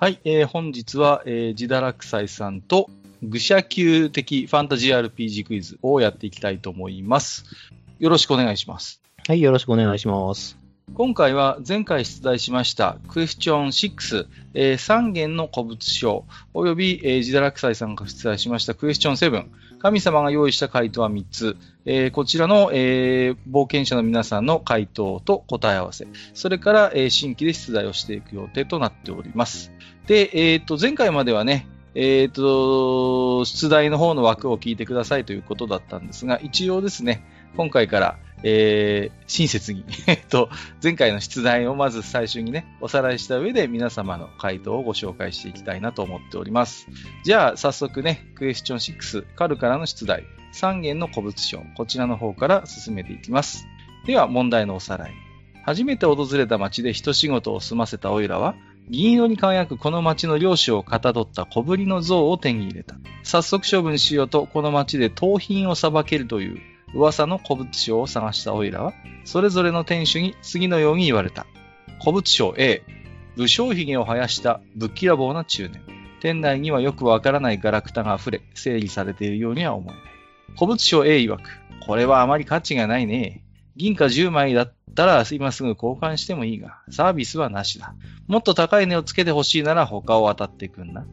はい、えー本日は、えー、自堕落斎さんと、愚者級的ファンタジー RPG クイズをやっていきたいと思います。よろしくお願いします。はい、よろしくお願いします。今回は前回出題しましたクエスチョン6、えー3件の古物商、および、えー、自堕落斎さんが出題しましたクエスチョン7、神様が用意した回答は3つ、えーこちらの、えー冒険者の皆さんの回答と答え合わせ、それから、えー新規で出題をしていく予定となっております。で、えーと、前回まではね、えっ、と、出題の方の枠を聞いてくださいということだったんですが、一応ですね、今回から、えー親切に、えっと、前回の出題をまず最初にね、おさらいした上で皆様の回答をご紹介していきたいなと思っております。じゃあ、早速ね、クエスチョン6、カルからの出題、3件の古物商、こちらの方から進めていきます。では、問題のおさらい。初めて訪れた町で一仕事を済ませたオイラは、銀色に輝くこの町の領主をかたどった小ぶりの像を手に入れた。早速処分しようと、この町で盗品を裁けるという噂の古物商を探したオイラは、それぞれの店主に次のように言われた。古物商 A、武将髭を生やしたぶっきらぼうな中年。店内にはよくわからないガラクタが溢れ、整理されているようには思えない。古物商 A 曰く、これはあまり価値がないね。銀貨10枚だったら今すぐ交換してもいいが、サービスはなしだ。もっと高い値をつけてほしいなら他を当たってくんな。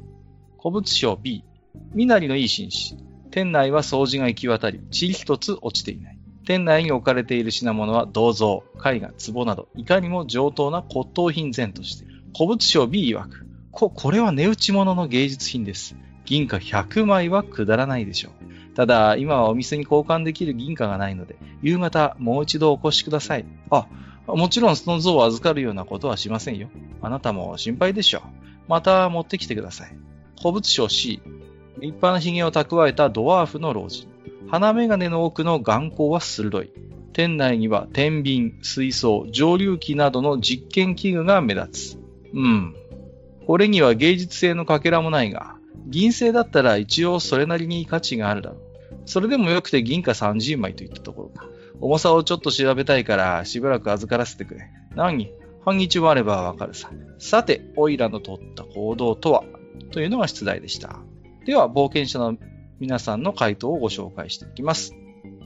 古物商 B、身なりのいい紳士。店内は掃除が行き渡り、塵一つ落ちていない。店内に置かれている品物は銅像、絵画、壺など、いかにも上等な骨董品前としてる。古物商 B 曰く、こ、これは値打ち物の芸術品です。銀貨100枚はくだらないでしょう。ただ、今はお店に交換できる銀貨がないので、夕方もう一度お越しください。あ、もちろんその像を預かるようなことはしませんよ。あなたも心配でしょう。また持ってきてください。古物商 C、立派な髭を蓄えたドワーフの老人。鼻眼鏡の奥の眼光は鋭い。店内には天秤、水槽、蒸留機などの実験器具が目立つ。うん。これには芸術性のかけらもないが、銀製だったら一応それなりに価値があるだろう。それでもよくて銀貨30枚といったところか。重さをちょっと調べたいからしばらく預からせてくれ。何？半日もあればわかるさ。さて、オイラの取った行動とは？というのが出題でした。では、冒険者の皆さんの回答をご紹介していきます。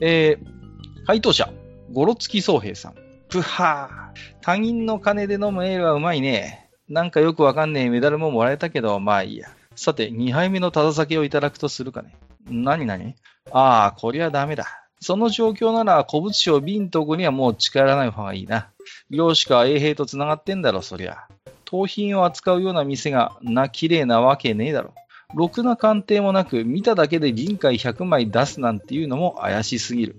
えー、回答者、ゴロツキ宗平さん。ぷはー。他人の金で飲むエールはうまいね。なんかよくわかんねえメダルももらえたけど、まあいいや。さて、2杯目のただ酒をいただくとするかね。何何？ああ、こりゃダメだ。その状況なら、古物商 B んとこにはもう近寄らない方がいいな。領主か衛兵と繋がってんだろ、そりゃ。盗品を扱うような店がな、綺麗なわけねえだろ。ろくな鑑定もなく、見ただけで銀貨100枚出すなんていうのも怪しすぎる。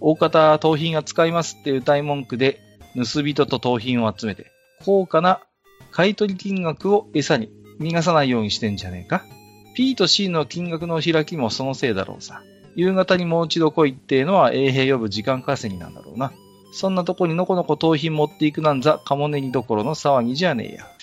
大方、盗品扱いますって歌い文句で、盗人と盗品を集めて、高価な買取金額を餌に逃がさないようにしてんじゃねえか ?P と C の金額の開きもそのせいだろうさ。夕方にもう一度来いっていうのは衛兵呼ぶ時間稼ぎなんだろうな。そんなとこにのこのこ盗品持っていくなんざ、カモネギどころの騒ぎじゃねえや。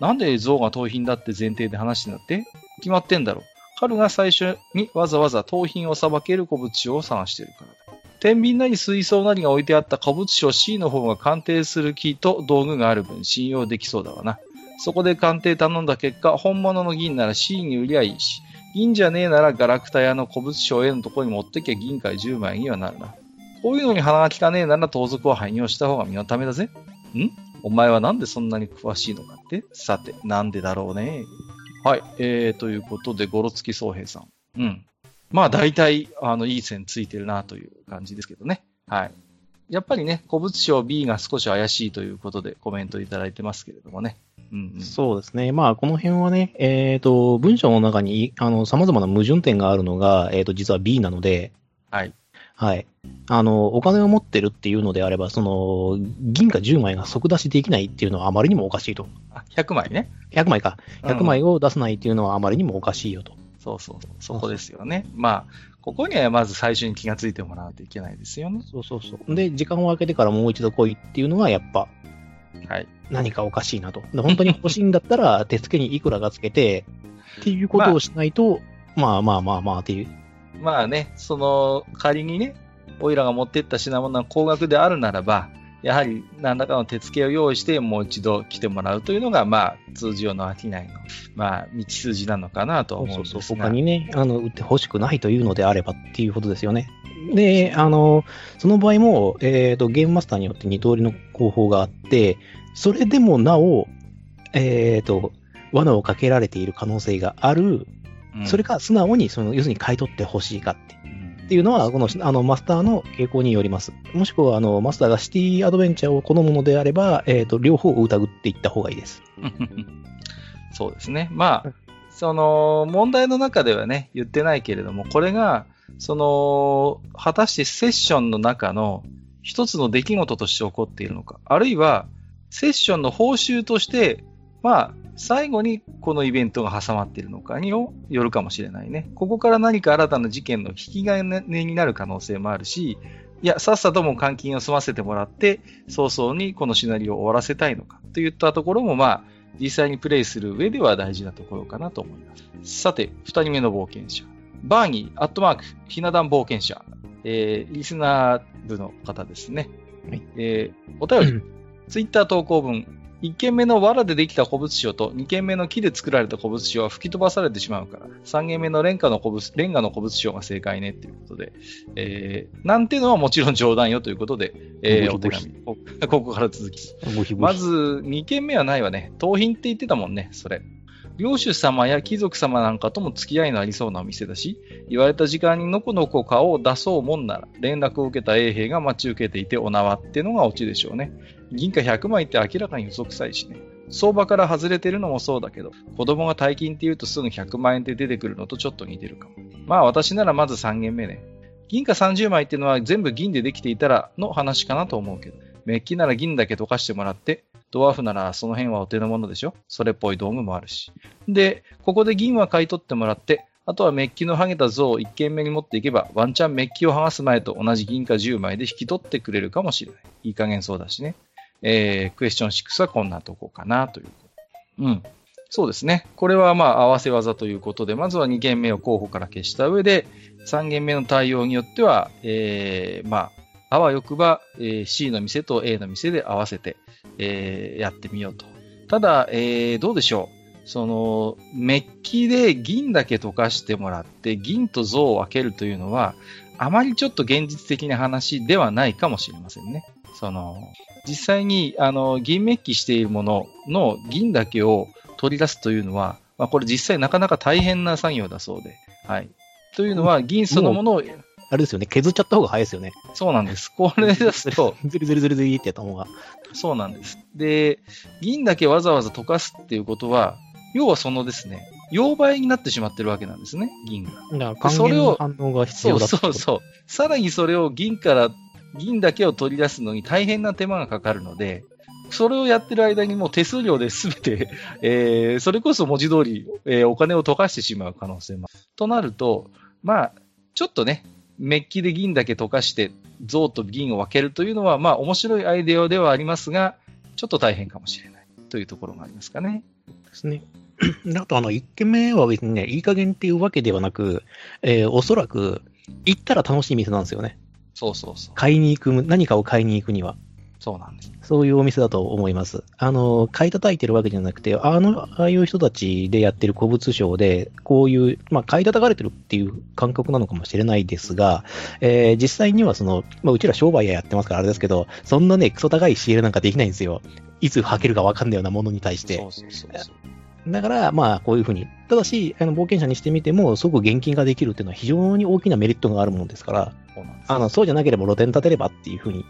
なんで象が盗品だって前提で話になって？決まってんだろう。彼が最初にわざわざ盗品を裁ける古物商を探してるからだ。天秤なり水槽なりが置いてあった古物商 C の方が鑑定する木と道具がある分信用できそうだわな。そこで鑑定頼んだ結果、本物の銀なら C に売りゃいいし、銀じゃねえならガラクタ屋の古物商 A のとこに持ってきゃ銀貨10枚にはなるな。こういうのに鼻が利かねえなら盗賊を排尿した方が身のためだぜ。ん？お前はなんでそんなに詳しいのかって？さて、なんでだろうね？はい。えー、ということで、ゴロツキ宗平さん。うん。まあ、大体、あの、いい線ついてるなという感じですけどね。はい。やっぱりね、古物商 B が少し怪しいということでコメントいただいてますけれどもね。うん、うん。そうですね。まあ、この辺はね、えっ、と、文章の中に、あの、様々な矛盾点があるのが、えっ、と、実は B なので、はい。はい。あの、お金を持ってるっていうのであれば、その、銀貨10枚が即出しできないっていうのはあまりにもおかしいと。あ、100枚ね。100枚か。100うん枚を出さないっていうのはあまりにもおかしいよと。そうそうそう。そこですよね。まあ、ここにはまず最初に気がついてもらわないといけないですよね。そうそうそう。で、時間を空けてからもう一度来いっていうのは、やっぱ、はい。何かおかしいなと。で本当に欲しいんだったら、手付けにいくらがつけて、っていうことをしないと、まあまあまあまあっていう。まあね、その、仮にね、オイラが持ってった品物が高額であるならば、やはり何らかの手付けを用意してもう一度来てもらうというのが、まあ、通常の商いの、まあ、道筋なのかなと思うんですが。そうそう他にね、あの、売ってほしくないというのであればっていうことですよね。で、あの、その場合も、えっ、と、ゲームマスターによって二通りの方法があって、それでもなお、えっ、と、罠をかけられている可能性がある、うんそれか素直に、その、要するに買い取ってほしいかってうんっていうのは、この、あの、マスターの傾向によります。もしくは、あの、マスターがシティアドベンチャーを好むのであれば、えっ、と、両方を疑っていった方がいいです。そうですね。まあ、その、問題の中ではね、言ってないけれども、これが、その、果たしてセッションの中の一つの出来事として起こっているのか、あるいは、セッションの報酬として、まあ、最後にこのイベントが挟まっているのかによるかもしれないね。ここから何か新たな事件の引き金になる可能性もあるし、いや、さっさともう監禁を済ませてもらって、早々にこのシナリオを終わらせたいのかといったところも、まあ、実際にプレイする上では大事なところかなと思います。さて、二人目の冒険者。バーニー、アットマーク、ひな壇冒険者。えー、リスナー部の方ですね。はいえー、お便り、ツイッター投稿文。1件目の藁でできた古物商と2件目の木で作られた古物商は吹き飛ばされてしまうから、3件目のレンガの古物レンガの古物商が正解ねっていうことで、えー、なんていうのはもちろん冗談よということで、えー、お手紙。こ ここから続き。まず、2件目はないわね。盗品って言ってたもんね、それ。領主様や貴族様なんかとも付き合いのありそうなお店だし、言われた時間にのこのこ顔を出そうもんなら、連絡を受けた衛兵が待ち受けていてお縄ってのがオチでしょうね。銀貨100枚って明らかに嘘くさいしね。相場から外れてるのもそうだけど、子供が大金って言うとすぐ100万円って出てくるのとちょっと似てるかも。まあ私ならまず3件目ね。銀貨30枚っていうのは全部銀でできていたらの話かなと思うけど、メッキなら銀だけ溶かしてもらって、ドワーフならその辺はお手の物でしょそれっぽい道具もあるし。で、ここで銀は買い取ってもらって、あとはメッキの剥げた像を1軒目に持っていけば、ワンチャンメッキを剥がす前と同じ銀貨10枚で引き取ってくれるかもしれない。いい加減そうだしね。えー、クエスチョン6はこんなとこかなという。うん。そうですね。これはまあ合わせ技ということで、まずは2件目を候補から消した上で、3件目の対応によっては、えー、まあ、あわよくば、えー C の店と A の店で合わせて、えーやってみようと。ただ、えーどうでしょう。その、メッキで銀だけ溶かしてもらって、銀と像を分けるというのは、あまりちょっと現実的な話ではないかもしれませんね。その、実際に、あの、銀メッキしているものの銀だけを取り出すというのは、まあ、これ実際なかなか大変な作業だそうで。はい。というのは、銀そのものを、あれですよね、削っちゃった方が早いですよね。そうなんです。これですと、ずりずりずりずりってやった方が。そうなんです。で、銀だけわざわざ溶かすっていうことは、要はそのですね、溶媒になってしまってるわけなんですね、銀が。だからそれを還元の反応が必そう要だそうそう。さらにそれを銀から、銀だけを取り出すのに大変な手間がかかるので、それをやってる間にもう手数料で全て、えーそれこそ文字通り、えーお金を溶かしてしまう可能性もある。となると、まあ、ちょっとね、メッキで銀だけ溶かして、銅と銀を分けるというのは、まあ、面白いアイデアではありますが、ちょっと大変かもしれないというところがありますかね。ですね。あと、あの、1件目は別にね、いい加減っていうわけではなく、えーおそらく、行ったら楽しい店なんですよね。そうそうそう。買いに行く、何かを買いに行くには。そうなんです。そういうお店だと思います。あの、買い叩いてるわけじゃなくて、あの、ああいう人たちでやってる古物商で、こういう、まあ、買い叩かれてるっていう感覚なのかもしれないですが、えー実際にはその、まあ、うちら商売やってますからあれですけど、そんなね、クソ高い仕入れなんかできないんですよ。いつ履けるかわかんないようなものに対して。そうそうそうそう。だから、まあ、こういうふうに。ただし、あの、冒険者にしてみても、すごく現金ができるっていうのは非常に大きなメリットがあるものですから、そうあの、そうじゃなければ露店立てればっていうふうに、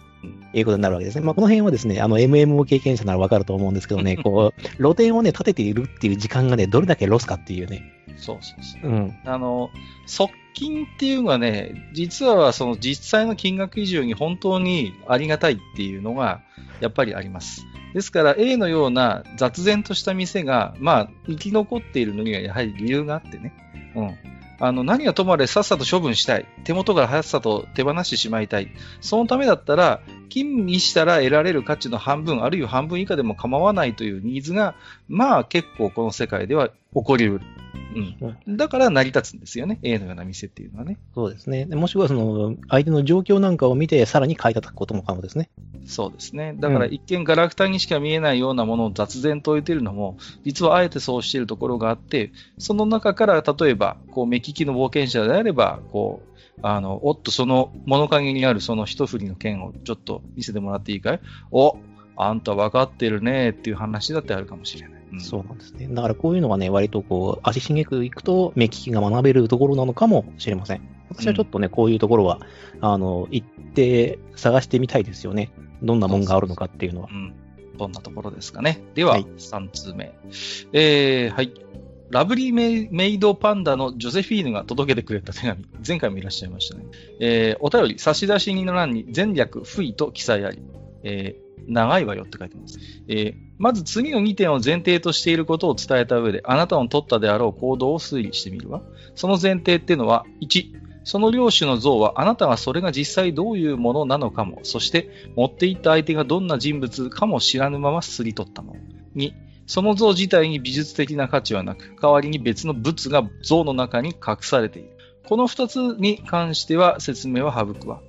いうことになるわけですね。まあ、この辺はですね、あの、MMO 経験者ならわかると思うんですけどね、こう、露店をね、立てているっていう時間がね、どれだけロスかっていうね。そうそうそう。うん。あの、側近っていうのはね、実はその実際の金額以上に本当にありがたいっていうのがやっぱりあります。ですから A のような雑然とした店が、まあ、生き残っているのにはやはり理由があってね。うん。あの、何がともあれさっさと処分したい。手元からさっさと手放してしまいたい。そのためだったら、金にしたら得られる価値の半分、あるいは半分以下でも構わないというニーズが、まあ結構この世界では起こりうる。うん。だから成り立つんですよね。A のような店っていうのはね。そうですね。でもしくはその、相手の状況なんかを見て、さらに買い叩くことも可能ですね。そうですね。だから一見ガラクタにしか見えないようなものを雑然と置いてるのも、実はあえてそうしているところがあって、その中から例えば、こう目利きの冒険者であれば、こう、あの、おっとその物陰にあるその一振りの剣をちょっと見せてもらっていいかい？お、あんた分かってるねっていう話だってあるかもしれない。うんそうなんですね。だからこういうのがね、割とこう、足しげくいくと、目利きが学べるところなのかもしれません。私はちょっとね、こういうところは、あの、行って探してみたいですよね。どんなもんがあるのかっていうのはう。ん。どんなところですかね。では、はい3通目。えー、はい。ラブリーメイメイドパンダのジョゼフィーヌが届けてくれた手紙。前回もいらっしゃいましたね。えー、お便り、差出人の欄に前略、不意と記載あり。えー、長いわよって書いてます。えー、まず次の2点を前提としていることを伝えた上で、あなたの取ったであろう行動を推理してみるわ。その前提っていうのは、1、その領主の像はあなたがそれが実際どういうものなのかも、そして持っていった相手がどんな人物かも知らぬまますり取ったもの。2、その像自体に美術的な価値はなく、代わりに別の物が像の中に隠されている。この二つに関しては説明は省くわ。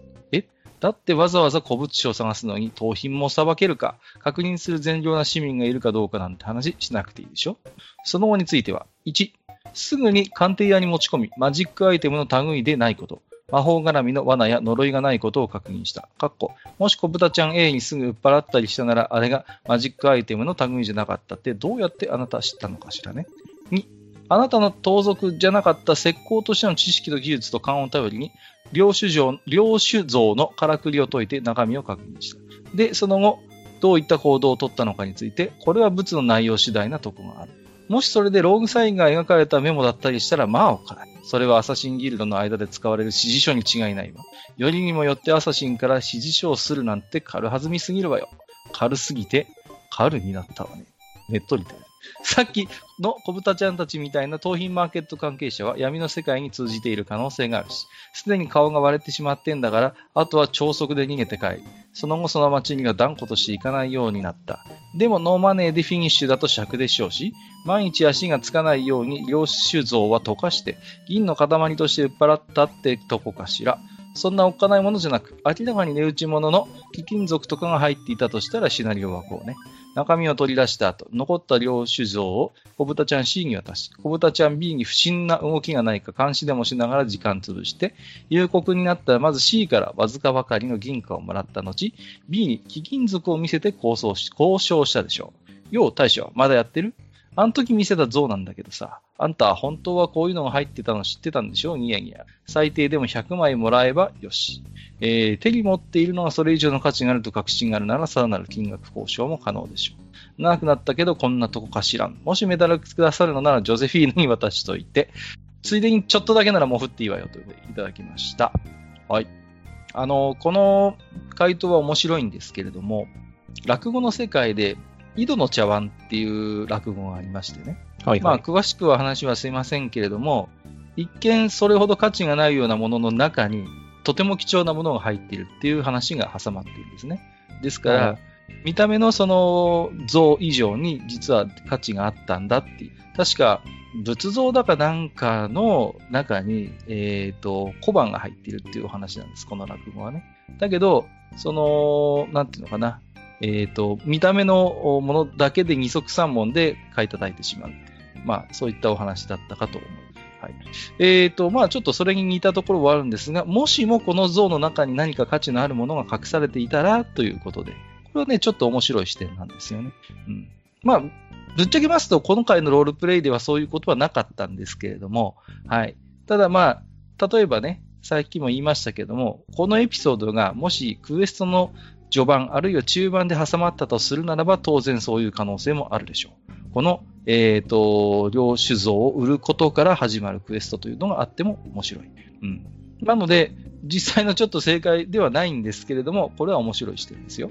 だってわざわざ古物商を探すのに盗品も裁けるか、確認する善良な市民がいるかどうかなんて話しなくていいでしょ？その後については、1、すぐに鑑定屋に持ち込み、マジックアイテムの類でないこと。魔法絡みの罠や呪いがないことを確認した。かっこもし小豚ちゃん A にすぐ売っ払ったりしたなら、あれがマジックアイテムの類じゃなかったって、どうやってあなた知ったのかしらね。2、あなたの盗賊じゃなかった石膏としての知識と技術と勘を頼りに、領主像領主像のからくりを解いて中身を確認した。で、その後、どういった行動を取ったのかについて、これは物の内容次第なとこがある。もしそれでローグサインが描かれたメモだったりしたら、まあおからい。それはアサシンギルドの間で使われる指示書に違いないわ。よりにもよってアサシンから指示書をするなんて軽はずみすぎるわよ。軽すぎて、軽になったわね。ねっとりと。さっきの小豚ちゃんたちみたいな盗品マーケット関係者は闇の世界に通じている可能性があるし、すでに顔が割れてしまってんだから、あとは超速で逃げて帰り、その後その街には断固として行かないようになった。でもノーマネーでフィニッシュだと尺でしょうし、万一足がつかないように領主像は溶かして、銀の塊として売っ払ったってとこかしら。そんなおっかないものじゃなく、明らかに値打ち物の貴金属とかが入っていたとしたらシナリオはこうね。中身を取り出した後、残った領主像を小豚ちゃん C に渡し、小豚ちゃん B に不審な動きがないか監視でもしながら時間潰して、夕刻になったらまず C からわずかばかりの銀貨をもらった後、B に貴金属を見せて交渉し交渉したでしょう。よう大将、まだやってる？あの時見せた像なんだけどさ、あんた本当はこういうのが入ってたの知ってたんでしょ？ニヤニヤ。最低でも100枚もらえばよし。えー、手に持っているのがそれ以上の価値があると確信があるならさらなる金額交渉も可能でしょう。長くなったけどこんなとこかしらん。もしメダルくださるのならジョゼフィーヌに渡しといて、ついでにちょっとだけならもう振っていいわよということでいただきました。はい。あの、この回答は面白いんですけれども、落語の世界で井戸の茶碗っていう落語がありましてね。はい、まあ、はい。詳しくは話はすいませんけれども、一見それほど価値がないようなものの中に、とても貴重なものが入っているっていう話が挟まっているんですね。ですから、はい見た目のその像以上に実は価値があったんだっていう。確か、仏像だかなんかの中に、えっ、と、小判が入っているっていうお話なんです、この落語はね。だけど、その、なんていうのかな。えっ、と、見た目のものだけで二足三門で買い叩いてしまう。まあ、そういったお話だったかと思います。はい。えっ、と、まあ、ちょっとそれに似たところはあるんですが、もしもこの像の中に何か価値のあるものが隠されていたら、ということで、これはね、ちょっと面白い視点なんですよね。うん。まあ、ぶっちゃけますと、今回のロールプレイではそういうことはなかったんですけれども、はい。ただまあ、例えばね、さっきも言いましたけども、このエピソードがもしクエストの序盤、あるいは中盤で挟まったとするならば、当然そういう可能性もあるでしょう。この、えっ、と、領主像を売ることから始まるクエストというのがあっても面白い。うん。なので、実際のちょっと正解ではないんですけれども、これは面白い視点ですよ。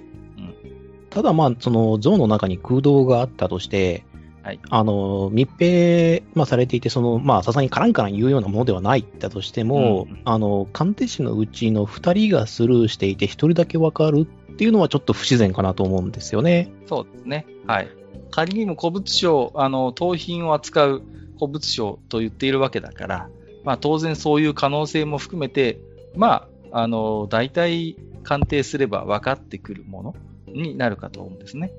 ただまあ、その像の中に空洞があったとして、はいあの、密閉、まあ、されていて、その、まあ、さすがにカランカラン言うようなものではないだとしても、うんあの、鑑定士のうちの二人がスルーしていて、一人だけわかるっっていうのはちょっと不自然かなと思うんですよね。そうですね。はい。仮にも古物商、あの、盗品を扱う古物商と言っているわけだから、まあ当然そういう可能性も含めて、まあ、あの、大体鑑定すれば分かってくるものになるかと思うんですね。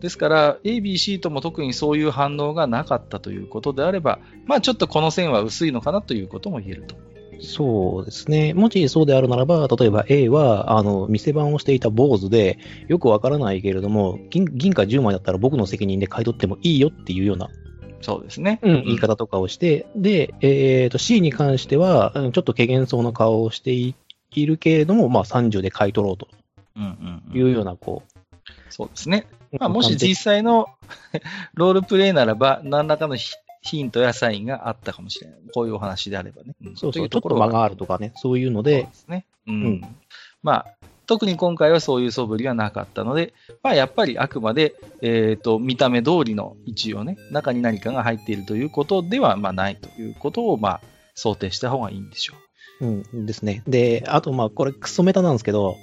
ですから、A、B、C とも特にそういう反応がなかったということであれば、まあちょっとこの線は薄いのかなということも言えると思い。そうですね。もしそうであるならば、例えば A は、あの、店番をしていた坊主で、よくわからないけれども、銀銀貨10枚だったら僕の責任で買い取ってもいいよっていうような、そうですね。うん、言い方とかをして、で、えっ、と、C に関しては、うんちょっと軽減そうな顔をしていいるけれども、まあ30で買い取ろうとうんうんうんいうような、こそうですね。う。まあ、もし実際の ロールプレイならば、何らかのヒヒントやサインがあったかもしれない。こういうお話であればね。んそうそう、いところちょっと間があるとかね、そういうのそうでで、すね。うん。うんまあ、特に今回はそういう素振りはなかったので、まあ、やっぱりあくまで、えっ、と、見た目通りの一応ね、中に何かが入っているということでは、まあ、ないということを、まあ、想定した方がいいんでしょうん、ですね。で、あと、まあ、これ、クソメタなんですけど、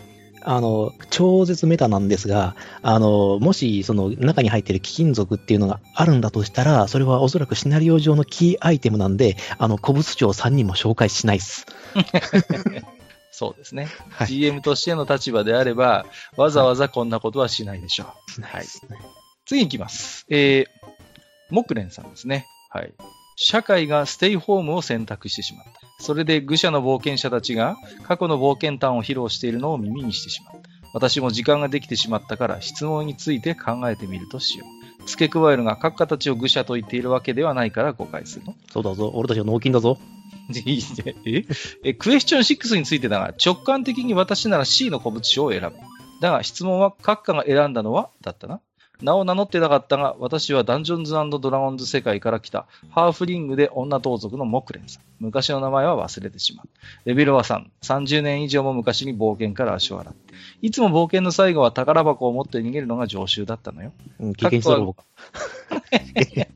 あの、超絶メタなんですが、あの、もし、その、中に入っている貴金属っていうのがあるんだとしたら、それはおそらくシナリオ上のキーアイテムなんで、あの、古物商3人も紹介しないっす。う。そうですね。はい GM としての立場であれば、わざわざこんなことはしないでしょう。しないっすね。次行きます。えー、木蓮さんですね。はい。社会がステイホームを選択してしまった。それで愚者の冒険者たちが過去の冒険譚を披露しているのを耳にしてしまった。私も時間ができてしまったから質問について考えてみるとしよう。付け加えるが、閣下たちを愚者と言っているわけではないから誤解するの。そうだぞ、俺たちは脳筋だぞ。いいね。え？えクエスチョン6についてだが、直感的に私なら C の古物商を選ぶ。だが、質問は閣下が選んだのはだったな。名を名乗ってなかったが、私はダンジョンズドラゴンズ世界から来たハーフリングで女盗賊のモクレンさん。昔の名前は忘れてしまう。レベルは3。30年以上も昔に冒険から足を洗って。いつも冒険の最後は宝箱を持って逃げるのが常習だったのよ。うん、危険そうだろうか。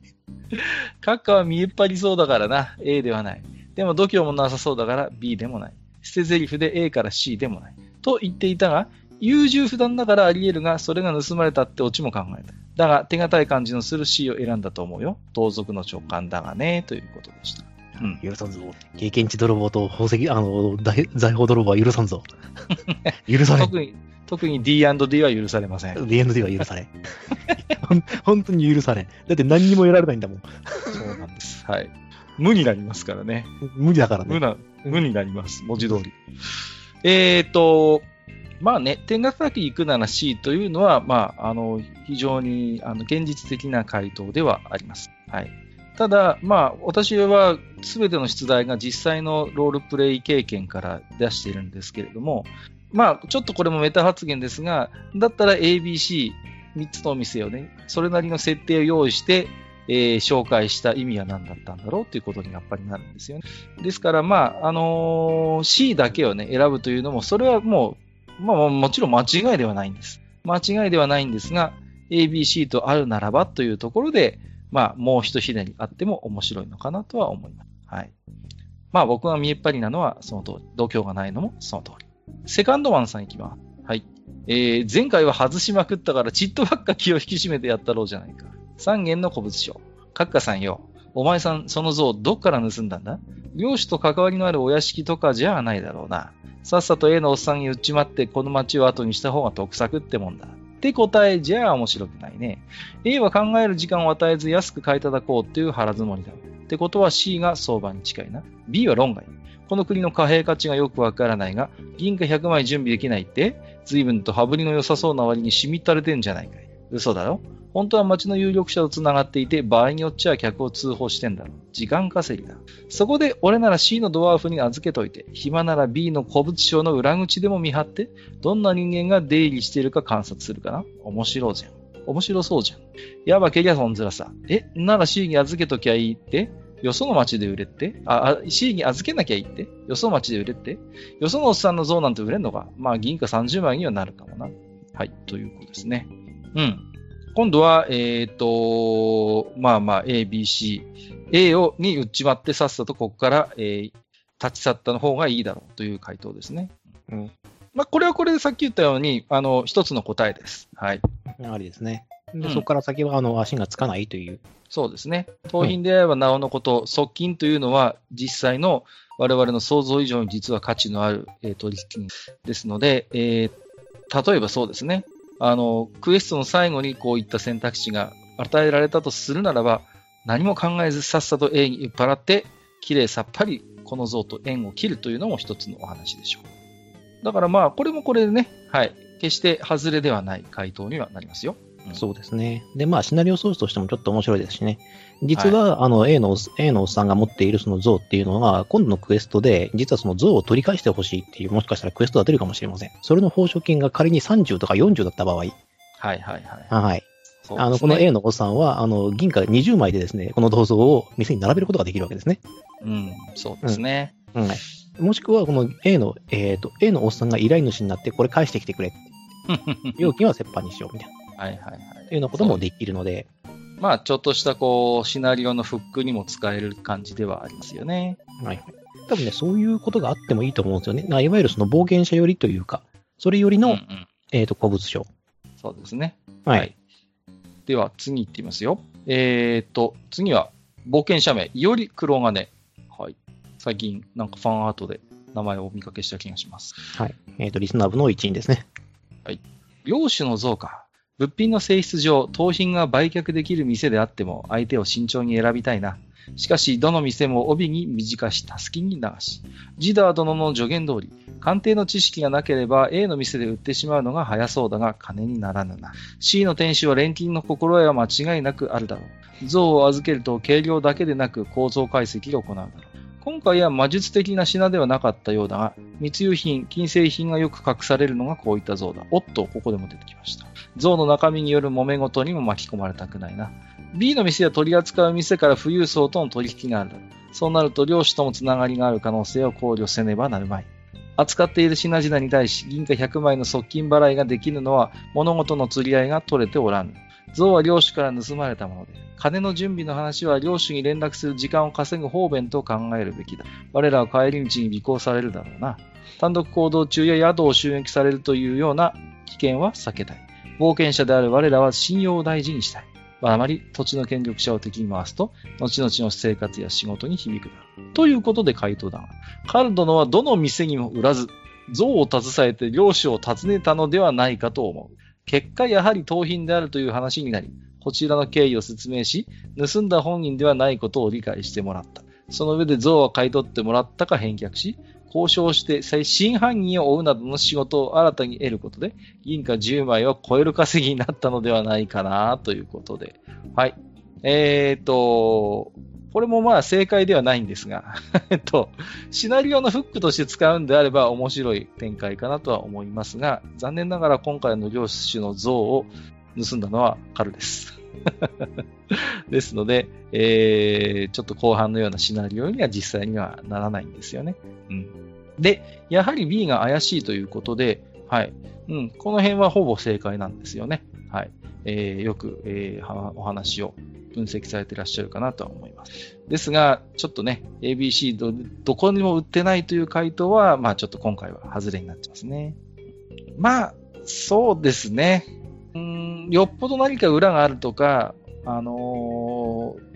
閣下は見えっ張りそうだからな。A ではない。でも度胸もなさそうだから B でもない。捨て台詞で A から C でもない。と言っていたが、優柔不断だからあり得るが、それが盗まれたってオチも考えた。だが、手堅い感じのする C を選んだと思うよ。盗賊の直感だがね、ということでした。うん。許さんぞ。経験値泥棒と宝石、あの、大財宝泥棒は許さんぞ。許されん。特に、特に D&D は許されません。D&D は許され ん。本当に許されん。だって何にも得られないんだもん。そうなんです。はい。無になりますからね。無理だからね。無な、無になります。文字通り。えーと、まあね、点が叩き行くなら C というのは、まあ、あの、非常に、あの、現実的な回答ではあります。はい。ただ、まあ、私は全ての出題が実際のロールプレイ経験から出しているんですけれども、まあ、ちょっとこれもメタ発言ですが、だったら ABC、3つのお店をね、それなりの設定を用意して、えー紹介した意味は何だったんだろうということにやっぱりなるんですよね。ですから、まあ、あのー C だけをね、選ぶというのも、それはもう、まあ、もちろん間違いではないんです。間違いではないんですが、ABC とあるならばというところで、まあ、もう一ひねりあっても面白いのかなとは思います。はい。まあ、僕が見えっ張りなのはその通り。度胸がないのもその通り。セカンドワンさんいきます。はい。えー、前回は外しまくったから、ちっとばっか気を引き締めてやったろうじゃないか。三元の古物商。閣下さんよ。お前さん、その像、どっから盗んだんだ？領主と関わりのあるお屋敷とかじゃないだろうな。さっさと A のおっさんに売っちまって、この町を後にした方が得策ってもんだ。って答えじゃあ面白くないね。A は考える時間を与えず安く買い叩こうっていう腹積もりだ。ってことは C が相場に近いな。B は論外。この国の貨幣価値がよくわからないが、銀貨100枚準備できないって、随分と羽振りの良さそうな割にしみったれてんじゃないかい。嘘だろ本当は町の有力者と繋がっていて、場合によっちゃ客を通報してんだろ。時間稼ぎだ。そこで俺なら C のドワーフに預けといて、暇なら B の古物商の裏口でも見張って、どんな人間が出入りしているか観察するかな面白いじゃん。面白そうじゃん。やばけりゃそんずらさ。え、なら C に預けときゃいいって？よその町で売れって？あ、あ C に預けなきゃいいって？よその町で売れって？よそのおっさんの像なんて売れんのか？まあ銀貨30枚にはなるかもな。はい、ということですね。うん。今度は、えっ、と、まあまあ A、B、C。A をに売っちまってさっさとここから、えー立ち去ったの方がいいだろうという回答ですね。うんまあ、これはこれでさっき言ったように、あの、一つの答えです。はい。ありですね。で、うんそこから先は、あの、足がつかないという。そうですね。盗品であればなおのこと、側近というのは実際の我々の想像以上に実は価値のある、えー取引ですので、えー例えばそうですね。あの、クエストの最後にこういった選択肢が与えられたとするならば、何も考えずさっさと A に払って、きれいさっぱりこの像と縁を切るというのも一つのお話でしょう。だからまあ、これもこれでね、はい。決して外れではない回答にはなりますよ。うんそうですね。で、まあ、シナリオソースとしてもちょっと面白いですしね。実は、あの、A のおっ、A のおっさんが持っているその像っていうのは、今度のクエストで、実はその像を取り返してほしいっていう、もしかしたらクエストが出るかもしれません。それの報奨金が仮に30とか40だった場合、はいはいはい。はい。ねあの、この A のおっさんは、あの、銀貨20枚でですね、この銅像を店に並べることができるわけですね。うん、そうですね。はい。もしくは、この A の、えっ、と、A のおっさんが依頼主になって、これ返してきてくれ。料金は折半にしよう、みたいな。はいはいはい。いうようなこともできるので、まあ、ちょっとしたこう、シナリオのフックにも使える感じではありますよね。はい。多分ね、そういうことがあってもいいと思うんですよね。まあいわゆるその冒険者寄りというか、それよりの、うんうんえっ、と、古物商。そうですね。はい。では、次行ってみますよ。えーと、次は、冒険者名、いおり黒金。はい。最近、なんかファンアートで名前をお見かけした気がします。はい。えっ、と、リスナー部の一員ですね。領主の像か。物品の性質上、盗品が売却できる店であっても、相手を慎重に選びたいな。しかし、どの店も帯に短し、たすきに流し。ジダー殿の助言通り、鑑定の知識がなければ A の店で売ってしまうのが早そうだが、金にならぬな。C の店主は錬金の心得は間違いなくあるだろう。像を預けると軽量だけでなく構造解析を行うだろう。今回は魔術的な品ではなかったようだが、密輸品、金製品がよく隠されるのがこういった像だ。おっと、ここでも出てきました。像の中身による揉め事にも巻き込まれたくないな。B の店や取り扱う店から富裕層との取引がある。そうなると漁師ともつながりがある可能性を考慮せねばなるまい。扱っている品々に対し銀貨100枚の側近払いができるのは物事の釣り合いが取れておらぬ。像は領主から盗まれたもので、金の準備の話は領主に連絡する時間を稼ぐ方便と考えるべきだ。我らは帰り道に尾行されるだろうな。単独行動中や宿を襲撃されるというような危険は避けたい。冒険者である我らは信用を大事にしたい。あまり土地の権力者を敵に回すと、後々の生活や仕事に響くだろう。ということで回答だが、カル殿はどの店にも売らず、像を携えて領主を訪ねたのではないかと思う。結果、やはり盗品であるという話になり、こちらの経緯を説明し、盗んだ本人ではないことを理解してもらった。その上で像は買い取ってもらったか返却し、交渉して真犯人を追うなどの仕事を新たに得ることで、銀貨10枚を超える稼ぎになったのではないかなということで。はい。えーと、これもまあ正解ではないんですが、えっと、シナリオのフックとして使うんであれば面白い展開かなとは思いますが、残念ながら今回の領主の像を盗んだのはカルです。ですので、えー、ちょっと後半のようなシナリオには実際にはならないんですよね。うん。で、やはり B が怪しいということで、はい。うん、この辺はほぼ正解なんですよね。はい。えー、よく、えー、お話を分析されていらっしゃるかなとは思います。ですが、ちょっとね、ABC ど、どこにも売ってないという回答は、まあちょっと今回は外れになってますね。まあ、そうですね。うん、よっぽど何か裏があるとか、あのー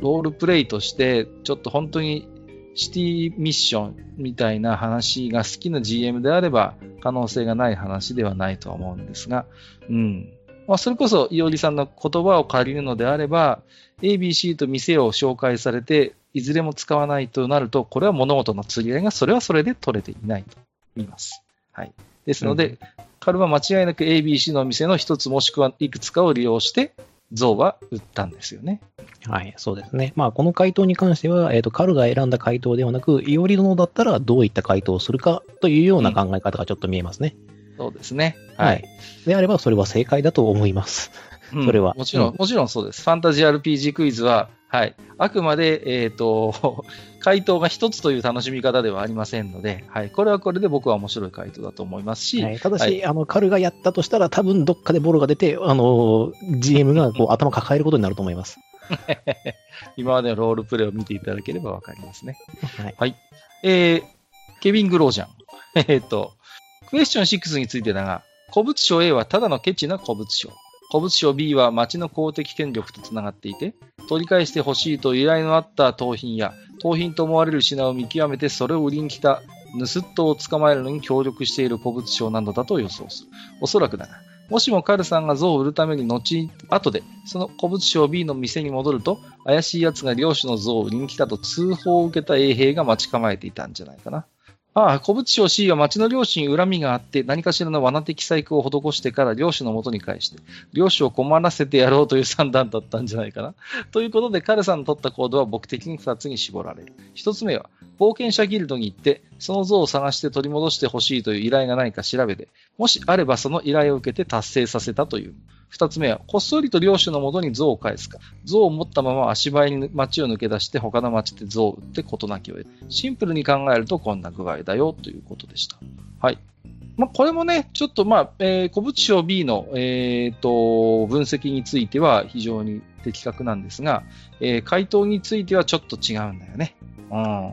ロールプレイとして、ちょっと本当にシティミッションみたいな話が好きな GM であれば、可能性がない話ではないとは思うんですが、うん。まあ、それこそ、いおりさんの言葉を借りるのであれば、ABC と店を紹介されて、いずれも使わないとなると、これは物事の釣り合いがそれはそれで取れていないと言います。はい。ですので、うん彼は間違いなく ABC の店の一つもしくはいくつかを利用して、像は売ったんですよね。はい、そうですね。まあ、この回答に関しては、えっ、と、カルが選んだ回答ではなく、イオリ殿だったらどういった回答をするかというような考え方がちょっと見えますね。そうですね。はい。であれば、それは正解だと思います。うんそれはもちろん、うんもちろんそうです。ファンタジー RPG クイズは、はい。あくまで、えっ、と、回答が一つという楽しみ方ではありませんので、はい。これはこれで僕は面白い回答だと思いますし、はい、ただし、はいあの、カルがやったとしたら、多分どっかでボロが出て、あの、GM がこう 頭抱えることになると思います。今までのロールプレイを見ていただければわかりますね。はい。えー、ケビン・グロージャン。えっ、と、クエスチョン6についてだが、古物商 A はただのケチな古物商。古物商 B は町の公的権力とつながっていて、取り返してほしいと依頼のあった盗品や、盗品と思われる品を見極めてそれを売りに来た盗人を捕まえるのに協力している古物商などだと予想する。おそらくだが、もしもカルさんが像を売るために後、後で、その古物商 B の店に戻ると、怪しい奴が領主の像を売りに来たと通報を受けた衛兵が待ち構えていたんじゃないかな。ああ、古物商 C は町の両親に恨みがあって、何かしらの罠的細工を施してから領主のもとに返して、領主を困らせてやろうという算段だったんじゃないかな。ということで、彼さんの取った行動は僕的に2つに絞られる。1つ目は、冒険者ギルドに行って、その像を探して取り戻してほしいという依頼がないか調べて、もしあればその依頼を受けて達成させたという。二つ目は、こっそりと領主のもとに像を返すか。像を持ったまま足早に街を抜け出して他の街で像を売って事なきを得る。シンプルに考えるとこんな具合だよということでした。はい。まあ、これもね、ちょっとまあ、えー、古物商 B の、えー、と、分析については非常に的確なんですが、えー、回答についてはちょっと違うんだよね。うん。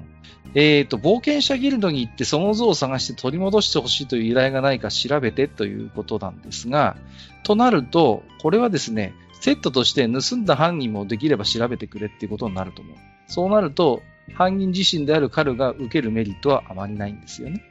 えっ、ー、と、冒険者ギルドに行ってその像を探して取り戻してほしいという依頼がないか調べてということなんですが、となると、これはですね、セットとして盗んだ犯人もできれば調べてくれっていうことになると思う。そうなると、犯人自身である彼が受けるメリットはあまりないんですよね。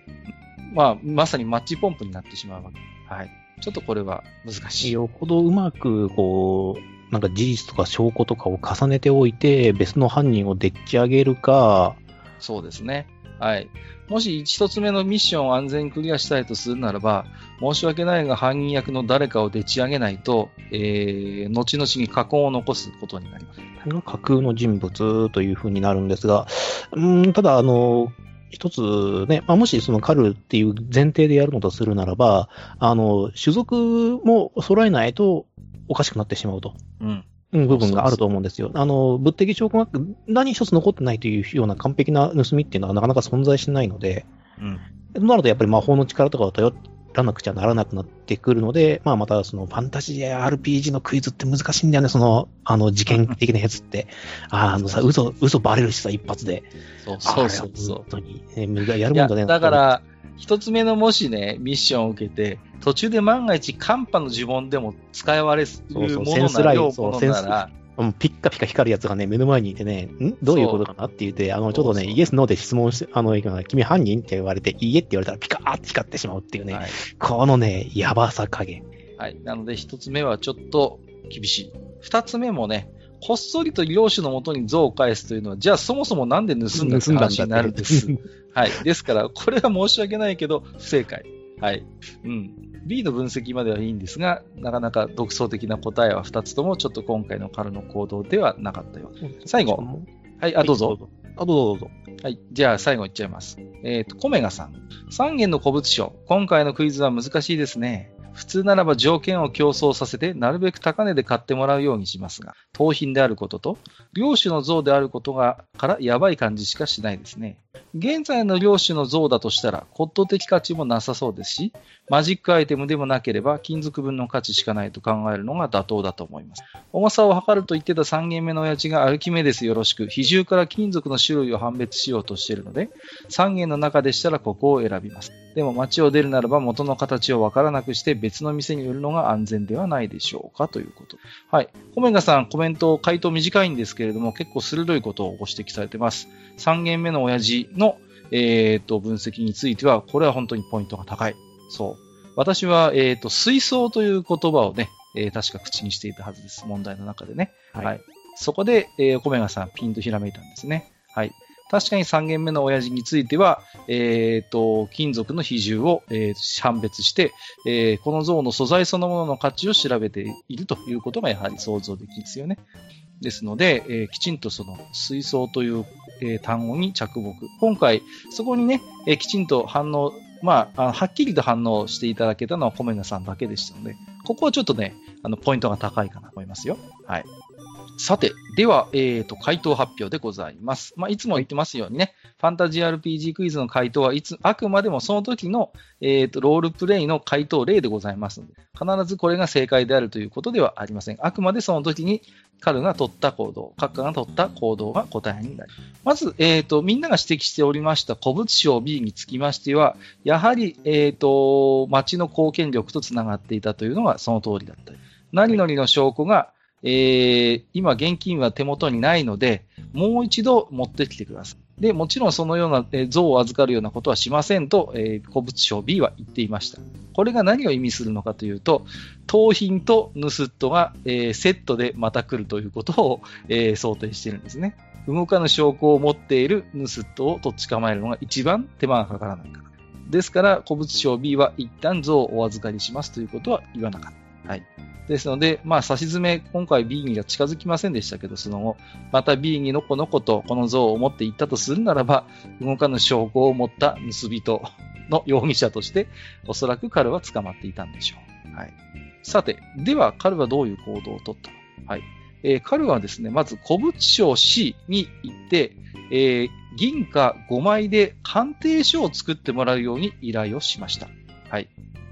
まあ、まさにマッチポンプになってしまうわけ。はい。ちょっとこれは難しい。よほどうまく、こう、なんか事実とか証拠とかを重ねておいて、別の犯人をでっち上げるか、そうですね。はい。もし一つ目のミッションを安全にクリアしたいとするならば、申し訳ないが犯人役の誰かをでち上げないと、えー、後々に禍根を残すことになります。架空の人物というふうになるんですが、うん、ただ、あの、一つね、まあ、もしその狩るっていう前提でやるのとするならば、あの、種族も揃えないとおかしくなってしまうと。うん。部分があると思うんですよ。あの、物的証拠が何一つ残ってないというような完璧な盗みっていうのはなかなか存在しないので、うん。となるとやっぱり魔法の力とかを頼らなくちゃならなくなってくるので、まあまたそのファンタジーや RPG のクイズって難しいんだよね、その、あの、事件的なやつって。あのさ、嘘、嘘バレるしさ、一発で。そうそうそうそう。本当に、ね、やるもんだね。だから、一つ目のもしね、ミッションを受けて、途中で万が一、寒波の呪文でも使い割れるものなら、そうそうものなら、ピッカピカ光るやつがね、目の前にいてね、ん？どういうことかなって言って、あの、ちょっとね、イエス、ノーで質問して、あの、君犯人って言われて、いいえって言われたらピカーって光ってしまうっていうね、はい、このね、やばさ加減。はい。なので、一つ目はちょっと厳しい。二つ目もね、こっそりと領主のもとに像を返すというのは、じゃあそもそもなんで盗んだって話になるんです。はい。ですから、これは申し訳ないけど、不正解。はい。うん。B の分析まではいいんですが、なかなか独創的な答えは2つとも、ちょっと今回の彼の行動ではなかったよ。最後。はい、あ、どうぞ。あ、どうぞどうぞ。はい。じゃあ最後いっちゃいます。えっ、ー、と、コメガさん。3元の古物商。今回のクイズは難しいですね。普通ならば条件を競争させて、なるべく高値で買ってもらうようにしますが、盗品であることと、領主の像であることが、からやばい感じしかしないですね。現在の領主の像だとしたら骨董的価値もなさそうですし、マジックアイテムでもなければ金属分の価値しかないと考えるのが妥当だと思います。重さを測ると言ってた3軒目の親父がアルキメデスよろしく、比重から金属の種類を判別しようとしているので、3軒の中でしたらここを選びます。でも街を出るならば元の形をわからなくして別の店に売るのが安全ではないでしょうかということ。はい。コメガさん、コメント、回答短いんですけれども、結構鋭いことをご指摘されてます。3軒目の親父の、えっ、ー、と、分析については、これは本当にポイントが高い。そう。私は、えっ、ー、と、水槽という言葉をね、えー、確か口にしていたはずです。問題の中でね。はい。はい、そこで、えー、コメガさん、ピンとひらめいたんですね。はい。確かに3軒目の親父については、えっ、ー、と、金属の比重を、えー、判別して、えー、この像の素材そのものの価値を調べているということがやはり想像できるんですよね。ですので、えー、きちんとその水槽という、えー、単語に着目。今回、そこにね、えー、きちんと反応、まあ、あのはっきりと反応していただけたのはコメナさんだけでしたので、ここはちょっとね、あの、ポイントが高いかなと思いますよ。はい。さて、では、えっ、と、回答発表でございます。まあ、いつも言ってますようにね、ファンタジー RPG クイズの回答はいつ、あくまでもその時の、えっ、と、ロールプレイの回答例でございますので、必ずこれが正解であるということではありません。あくまでその時に彼が取った行動、閣下が取った行動が答えになります。まず、えっ、と、みんなが指摘しておりました古物商 B につきましては、やはり、えっ、と、町の貢献力とつながっていたというのがその通りだったり。何々の証拠が、えー今現金は手元にないので、もう一度持ってきてください。で、もちろんそのような、像を預かるようなことはしませんと、えー古物商 B は言っていました。これが何を意味するのかというと、盗品と盗人が、えーセットでまた来るということを、えー想定しているんですね。動かぬ証拠を持っている盗人をとっ捕まえるのが一番手間がかからないから。ですから、古物商 B は一旦像をお預かりしますということは言わなかった。はい。ですので、まあ、差し詰め、今回 B には近づきませんでしたけど、その後、また B にのこのことこの像を持っていったとするならば、動かぬ証拠を持った盗人の容疑者として、おそらく彼は捕まっていたんでしょう。はい。さて、では彼はどういう行動をとったの？か。はい。えー彼はですね、まず古物商 C に行って、えー銀貨5枚で鑑定書を作ってもらうように依頼をしました。はい。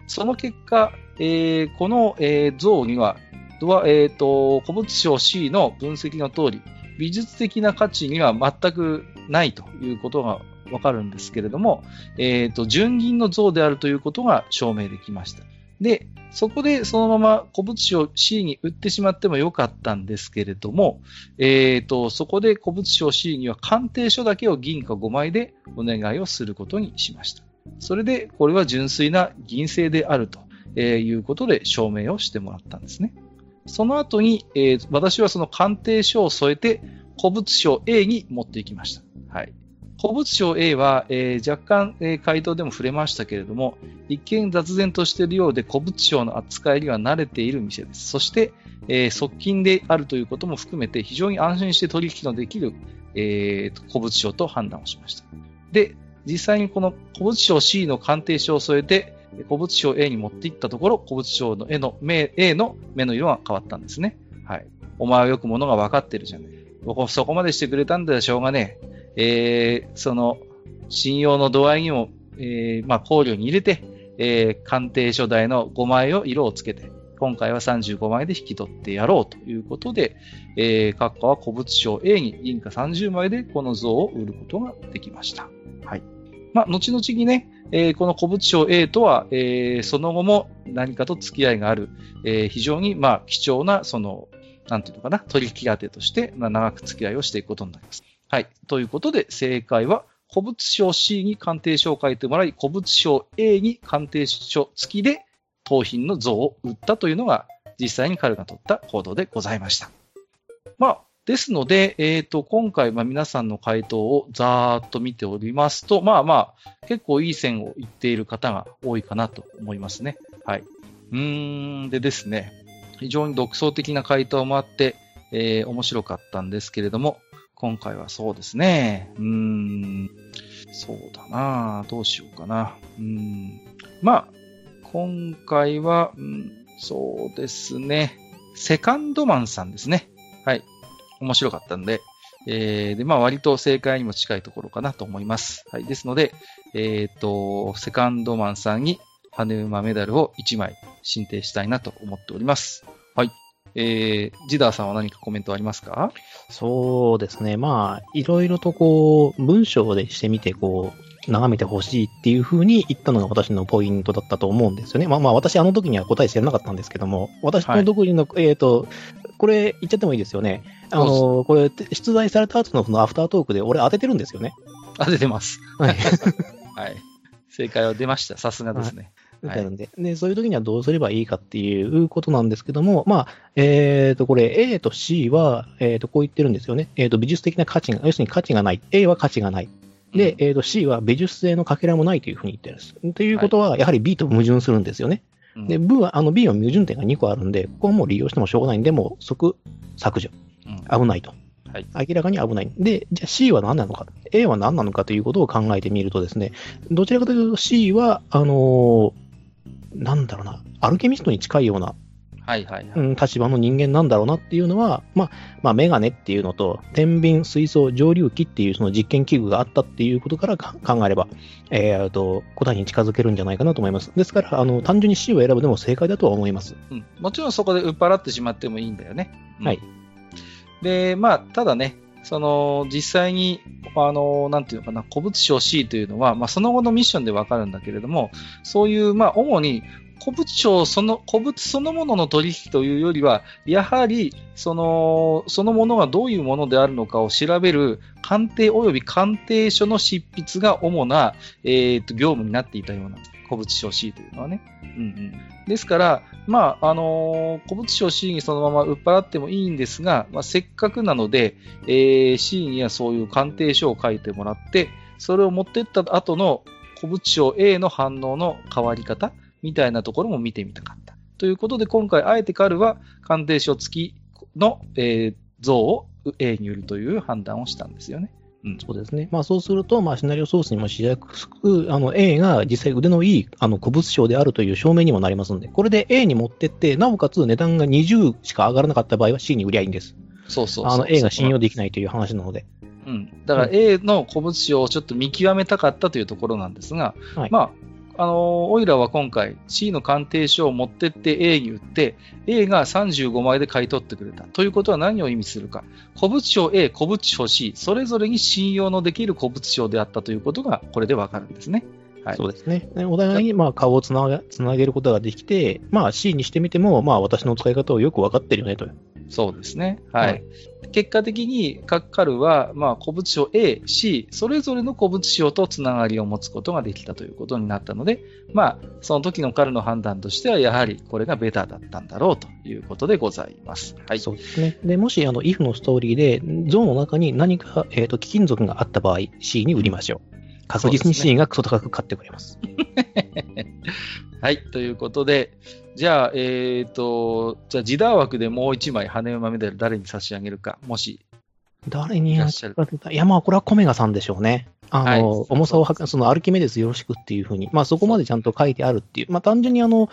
その結果、えーこの、えー像には、ドアえーと、古物商 C の分析の通り、美術的な価値には全くないということがわかるんですけれども、えーと、純銀の像であるということが証明できました。で、そこでそのまま古物商 C に売ってしまってもよかったんですけれども、えーと、そこで古物商 C には鑑定書だけを銀貨5枚でお願いをすることにしました。それで、これは純粋な銀製であるとえいうことで証明をしてもらったんですね。その後に、えー私はその鑑定書を添えて古物商 A に持っていきました。はい。古物商 A は、えー若干、えー回答でも触れましたけれども、一見雑然としているようで古物商の扱いには慣れている店です。そして、えー側近であるということも含めて非常に安心して取引のできる、えー古物商と判断をしました。で、実際にこの古物商 C の鑑定書を添えて、古物商 A に持っていったところ、古物商の絵の目 A の目の色が変わったんですね。はい。お前はよくものが分かってるじゃない。ここそこまでしてくれたんだよ、しょうがね。えー、その、信用の度合いにも、えー、まあ、考慮に入れて、えー、鑑定書代の5枚を色をつけて、今回は35枚で引き取ってやろうということで、えー、閣下は古物商 A に銀貨30枚でこの像を売ることができました。はい。まあ、後々にね、えーこの古物商 A とは、えーその後も何かと付き合いがある、えー非常に、まあ、貴重な、その、なんていうのかな、取引当てとして、まあ、長く付き合いをしていくことになります。はい。ということで、正解は、古物商 C に鑑定書を書いてもらい、古物商 A に鑑定書付きで、盗品の像を売ったというのが、実際に彼が取った行動でございました。まあ、ですので、えっ、と、今回、ま、皆さんの回答をざーっと見ておりますと、まあまあ、結構いい線を言っている方が多いかなと思いますね。はい。うーん、でですね、非常に独創的な回答もあって、えー面白かったんですけれども、今回はそうですね、うーん、そうだなどうしようかな。うーん、まあ、今回は、うん、そうですね、セカンドマンさんですね。面白かったんで、えー、で、まあ割と正解にも近いところかなと思います。はい。ですので、えっ、と、セカンドマンさんにハヌーマメダルを1枚進呈したいなと思っております。はい。えー、ジダーさんは何かコメントありますか？そうですね。まあ、いろいろとこう、文章でしてみて、こう、眺めてほしいっていう風に言ったのが私のポイントだったと思うんですよね。まあまあ、私あの時には答え知らなかったんですけども、私の独自の、えっ、と、これ言っちゃってもいいですよね。あの、これ、出題された後のそのアフタートークで俺当ててるんですよね。あ、出てます。はい。はい。正解は出ました。さすがですね。みたいなんで、で、そういう時にはどうすればいいかっていうことなんですけども、まあ、えっ、と、これ A と C は、えっ、と、こう言ってるんですよね。えっ、と、美術的な価値が、要するに価値がない。A は価値がない。で、えっ、と、C は美術性のかけらもないというふうに言ってるんです。ということは、やはり B と矛盾するんですよね。うんで、B は、あの B は矛盾点が2個あるんで、ここはもう利用してもしょうがないんで、もう即削除。うん危ないと。はい明らかに危ない。で、じゃあ C は何なのか、A は何なのかということを考えてみるとですね、どちらかというと C は、あのーなんだろうな、アルケミストに近いようなはいはいはい。うん、立場の人間なんだろうなっていうのは、まあ、まあ、メガネっていうのと、天秤、水槽、蒸留機っていうその実験器具があったっていうことからか考えれば、えー、と、答えに近づけるんじゃないかなと思います。ですから、あの、単純に C を選ぶでも正解だとは思います。うん、もちろんそこで売っ払ってしまってもいいんだよね。うんはい。で、まあ、ただね、その、実際に、あの、なんていうのかな、古物商 C というのは、まあ、その後のミッションでわかるんだけれども、そういう、まあ、主に、古物商その、古物そのものの取引というよりは、やはり、その、そのものがどういうものであるのかを調べる鑑定及び鑑定書の執筆が主な、えっ、と、業務になっていたような古物商 C というのはね。うんうん。ですから、まあ、あのー古物商 C にそのまま売っ払ってもいいんですが、まあ、せっかくなので、えー C にはそういう鑑定書を書いてもらって、それを持ってった後の古物商 A の反応の変わり方みたいなところも見てみたかった。ということで、今回、あえてカルは鑑定書付きの、えー像を A に売るという判断をしたんですよね。うん。そうですね。まあそうすると、まあシナリオソースにも主役あの A が実際腕のいいあの古物商であるという証明にもなりますんで、これで A に持ってって、なおかつ値段が20しか上がらなかった場合は C に売りゃいいんです。そうそうそうあの A が信用できないという話なので。うん。だから A の古物商をちょっと見極めたかったというところなんですが、はいまあ、あのオイラは今回 C の鑑定書を持ってって A に売って、A が35枚で買い取ってくれた。ということは何を意味するか。古物商 A、古物商 C、それぞれに信用のできる古物商であったということが、これでわかるんですね。はい。そうですね。お互いにまあ顔をつなげることができて、まあ C にしてみても、まあ私の使い方をよくわかってるよねと。そうですね。はい。はい結果的に、各カルは、まあ、古物商 A、C、それぞれの古物商とつながりを持つことができたということになったので、まあ、その時のカルの判断としては、やはりこれがベターだったんだろうということでございます。はい。そうですね。で、もしあの if のストーリーで、ゾーンの中に何か、えー、と貴金属があった場合、C に売りましょう。確実に C がクソ高く買ってくれます。はい。ということで、じゃあ、えっ、と、じゃあ、ジダー枠でもう一枚、羽馬メダル誰に差し上げるか、もし、誰にやっいらっしゃるいや、まあ、これはコメガさんでしょうね。あの、はい重さをはか、そのアルキメデスよろしくっていうふうに、まあそこまでちゃんと書いてあるっていう、まあ単純にあの、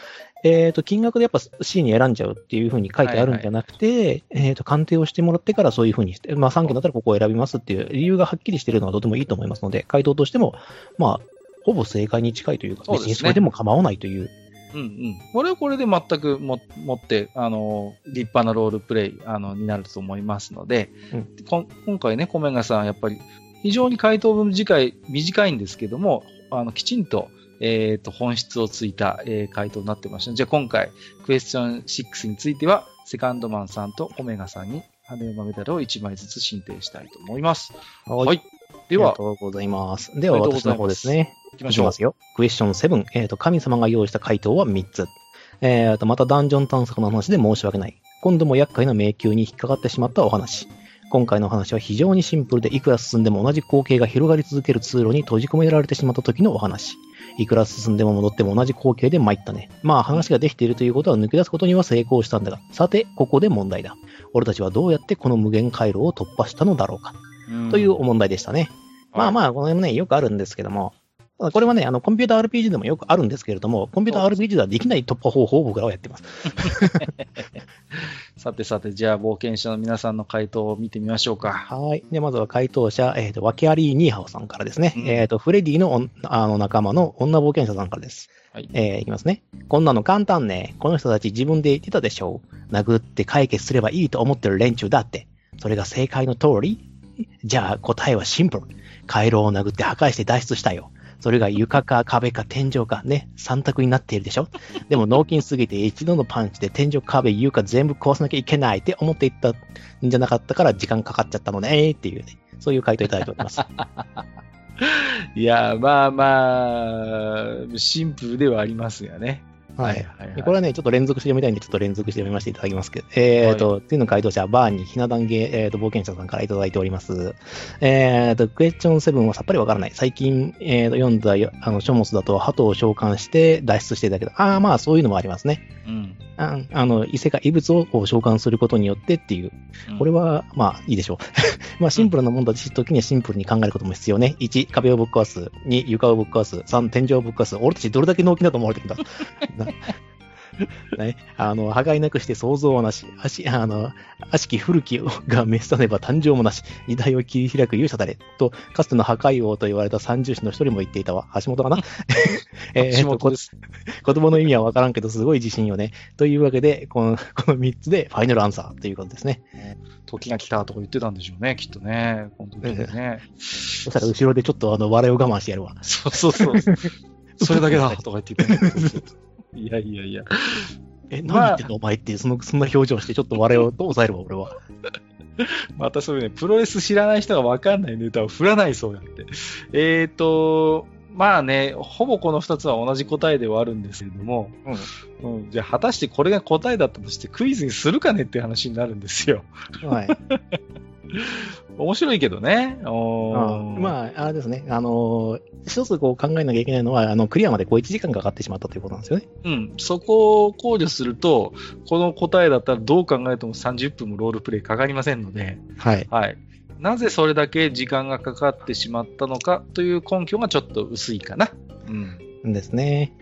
えっ、と、金額でやっぱ C に選んじゃうっていうふうに書いてあるんじゃなくて、えっ、と、鑑定をしてもらってからそういうふうにして、まあ3件だったらここを選びますっていう理由がはっきりしてるのはとてもいいと思いますので、回答としても、まあ、ほぼ正解に近いというか、別にそれでも構わないという。うんうん。これはこれで全くも持って、あの、立派なロールプレイ、あの、になると思いますので、うんこん今回ね、コメガさん、やっぱり、非常に回答文短い、短いんですけども、あの、きちんと、えっ、と、本質をついた、えー回答になってました。じゃあ今回、クエスチョン6については、セカンドマンさんとコメガさんに、羽馬メダルを1枚ずつ進呈したいと思います。ははい。ででは、あはりが、とうございます。では、私の方ですね。行きましょういきま。すよ。クエスチョン7。えっ、と、神様が用意した回答は3つ。えっ、と、またダンジョン探索の話で申し訳ない。今度も厄介な迷宮に引っかかってしまったお話。今回の話は非常にシンプルで、いくら進んでも同じ光景が広がり続ける通路に閉じ込められてしまった時のお話。いくら進んでも戻っても同じ光景で参ったね。まあ話ができているということは抜け出すことには成功したんだが、さて、ここで問題だ。俺たちはどうやってこの無限回路を突破したのだろうか。んという問題でしたね。まああ。まあ、この辺もね、よくあるんですけども、これはね、あの、コンピューター RPG でもよくあるんですけれども、コンピューター RPG ではできない突破方法を僕らはやってます。さてさて、じゃあ冒険者の皆さんの回答を見てみましょうか。はい。で、まずは回答者、えっ、と、ワケアリー・ニーハオさんからですね。うんえっ、と、フレディのあの仲間の女冒険者さんからです。はい。えーいきますね。こんなの簡単ね。この人たち自分で言ってたでしょう。殴って解決すればいいと思ってる連中だって。それが正解の通り？じゃあ答えはシンプル。回廊を殴って破壊して脱出したよ。それが床か壁か天井かね、三択になっているでしょ？でも脳筋すぎて一度のパンチで天井壁床全部壊さなきゃいけないって思っていったんじゃなかったから時間かかっちゃったのねっていうね、そういう回答いただいております。いや、まあまあ、シンプルではありますよね。はい。はい、はい。でこれはね、ちょっと連続して読みたいんで、ちょっと連続して読みましていただきますけど、えっ、と、次の回答者はバーにひな壇芸、えー、と冒険者さんからいただいております。えっ、と、クエスチョン7はさっぱりわからない。最近、えー、と読んだよあの書物だと、鳩を召喚して脱出してたけど、ああ、まあそういうのもありますね。うん。ああの、異世界、異物を召喚することによってっていう。これは、まあいいでしょう。まあシンプルなもんだし、時にはシンプルに考えることも必要ね。1、壁をぶっ壊す。2、床をぶっ壊す。3、天井をぶっ壊す。俺たちどれだけ脳筋だと思われてるんだ。な ね、あの、破壊なくして想像はなし、あし、あの、悪しき古きが滅さねば誕生もなし、時代を切り開く勇者だれ、と、かつての破壊王と言われた三重士の一人も言っていたわ。橋本かな？えー橋本です。言葉の意味はわからんけど、すごい自信よね。というわけで、この、この3つでファイナルアンサーということですね。時が来たとか言ってたんでしょうね、きっとね。この時にね。そしたら後ろでちょっとあの、笑いを我慢してやるわ。そうそうそう。それだけだとか言って いやいやいや。え、まあ何言ってんの？お前って、その、そんな表情してちょっと笑いを抑えるわ、俺は。またそういうね、プロレス知らない人がわかんないネタを振らないそうやって。えーと、まあね、ほぼこの二つは同じ答えではあるんですけれども、うん、じゃあ果たしてこれが答えだったとしてクイズにするかねっていう話になるんですよ。はい。面白いけどね。まあ、あれですね。あのー、一つこう考えなきゃいけないのは、あの、クリアまでこう1時間かかってしまったということなんですよね。うん、そこを考慮すると、この答えだったらどう考えても30分もロールプレイかかりませんので、はい。はい。なぜそれだけ時間がかかってしまったのかという根拠がちょっと薄いかな。うん。ですね。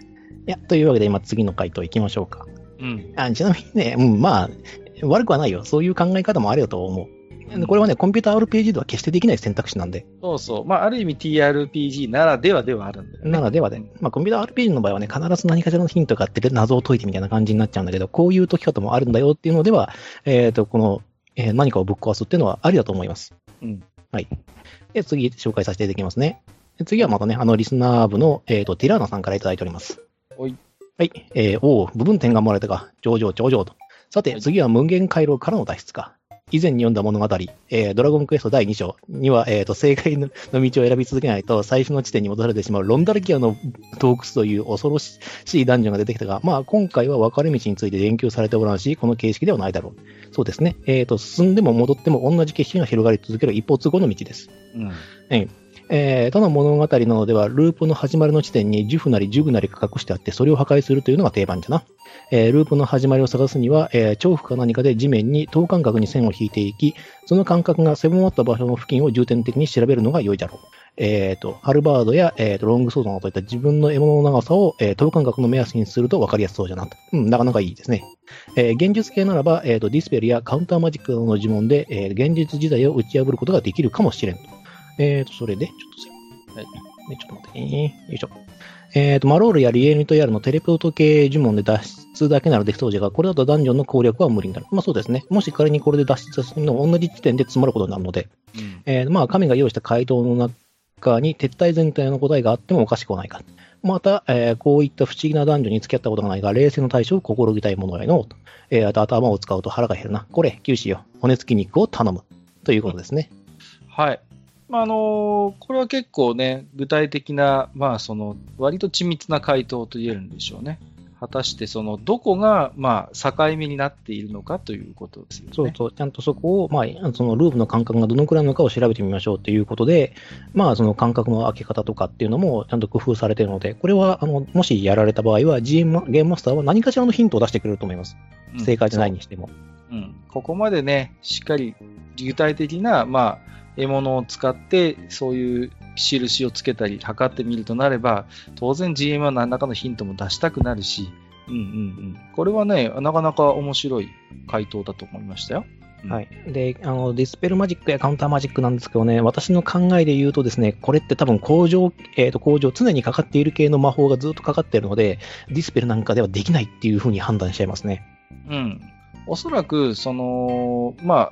いや、というわけで今次の回答行きましょうか。うん。あちなみにね、うん、まあ、悪くはないよ。そういう考え方もあるよと思う。でこれはね、コンピューター RPG では決してできない選択肢なんで、そうそう。まあ、ある意味 TRPG ならではではあるんだよね。ならではで、まあ、コンピューター RPG の場合はね、必ず何かしらのヒントがあって謎を解いてみたいな感じになっちゃうんだけど、こういう解き方もあるんだよっていうのでは、えっ、と、この、えー何かをぶっ壊すっていうのはありだと思います。うん。はい。で、次紹介させていただきますね。で次はまたね、あの、リスナー部の、えっ、と、ティラーナさんからいただいております。おい。はい。えー、おう、部分点が生まれたか。上々、上々と。さて、はい次は無限回路からの脱出か。以前に読んだ物語、えードラゴンクエスト第2章には、えーと、正解のの道を選び続けないと、最初の地点に戻されてしまうロンダルキアの洞窟という恐ろしいダンジョンが出てきたが、まあ、今回は分かれ道について言及されておらんし、この形式ではないだろう。そうですね。えーと、進んでも戻っても同じ景色が広がり続ける一方通行の道です。うん。えーえ他の物語などでは、ループの始まりの地点にジュフなりジュグなりが隠してあって、それを破壊するというのが定番じゃな。えーループの始まりを探すには、えー重複か何かで地面に等間隔に線を引いていき、その間隔が狭まった場所の付近を重点的に調べるのが良いだろう。えっ、と、ハルバードや、えーとロングソードなどといった自分の獲物の長さを、えー等間隔の目安にすると分かりやすそうじゃなと。うん、なかなかいいですね。えー現実系ならば、えーと、ディスペルやカウンターマジックなどの呪文で、えー現実時代を打ち破ることができるかもしれんと。えっ、と、それで、ちょっとすいません。ちょっと待ってね。よいしょ。えっ、と、マロールやリエニトヤルのテレポート系呪文で脱出だけならできそうじゃが、これだとダンジョンの攻略は無理になる。まあそうですね。もし仮にこれで脱出するの同じ地点で詰まることになるので、うん。えーまあ神が用意した回答の中に撤退全体の答えがあってもおかしくはないか。また、えーこういった不思議な男女に付き合ったことがないが、冷静の対処を心ぎたいものやのうと。えーあと頭を使うと腹が減るな。これ、九死よ。骨付き肉を頼む。ということですね。はい。まあ、あのーこれは結構ね、具体的な、まあ、その、割と緻密な回答と言えるんでしょうね。果たして、その、どこが、まあ、境目になっているのかということですよね。そうそう、ちゃんとそこを、まあ、そのループの間隔がどのくらいなのかを調べてみましょうということで、まあ、その間隔の開け方とかっていうのもちゃんと工夫されているので、これは、あの、もしやられた場合は、GM、ゲームマスターは何かしらのヒントを出してくれると思います。うん正解じゃないにしても。うん、ここまでね、しっかり具体的な、まあ、獲物を使って、そういう印をつけたり、測ってみるとなれば、当然 GM は何らかのヒントも出したくなるし、うんうんうん。これはね、なかなか面白い回答だと思いましたよ。うんはい。で、あの、ディスペルマジックやカウンターマジックなんですけどね、私の考えで言うとですね、これって多分工場、えっ、と、工場、常にかかっている系の魔法がずっとかかっているので、ディスペルなんかではできないっていうふうに判断しちゃいますね。うん。おそらく、その、まあ、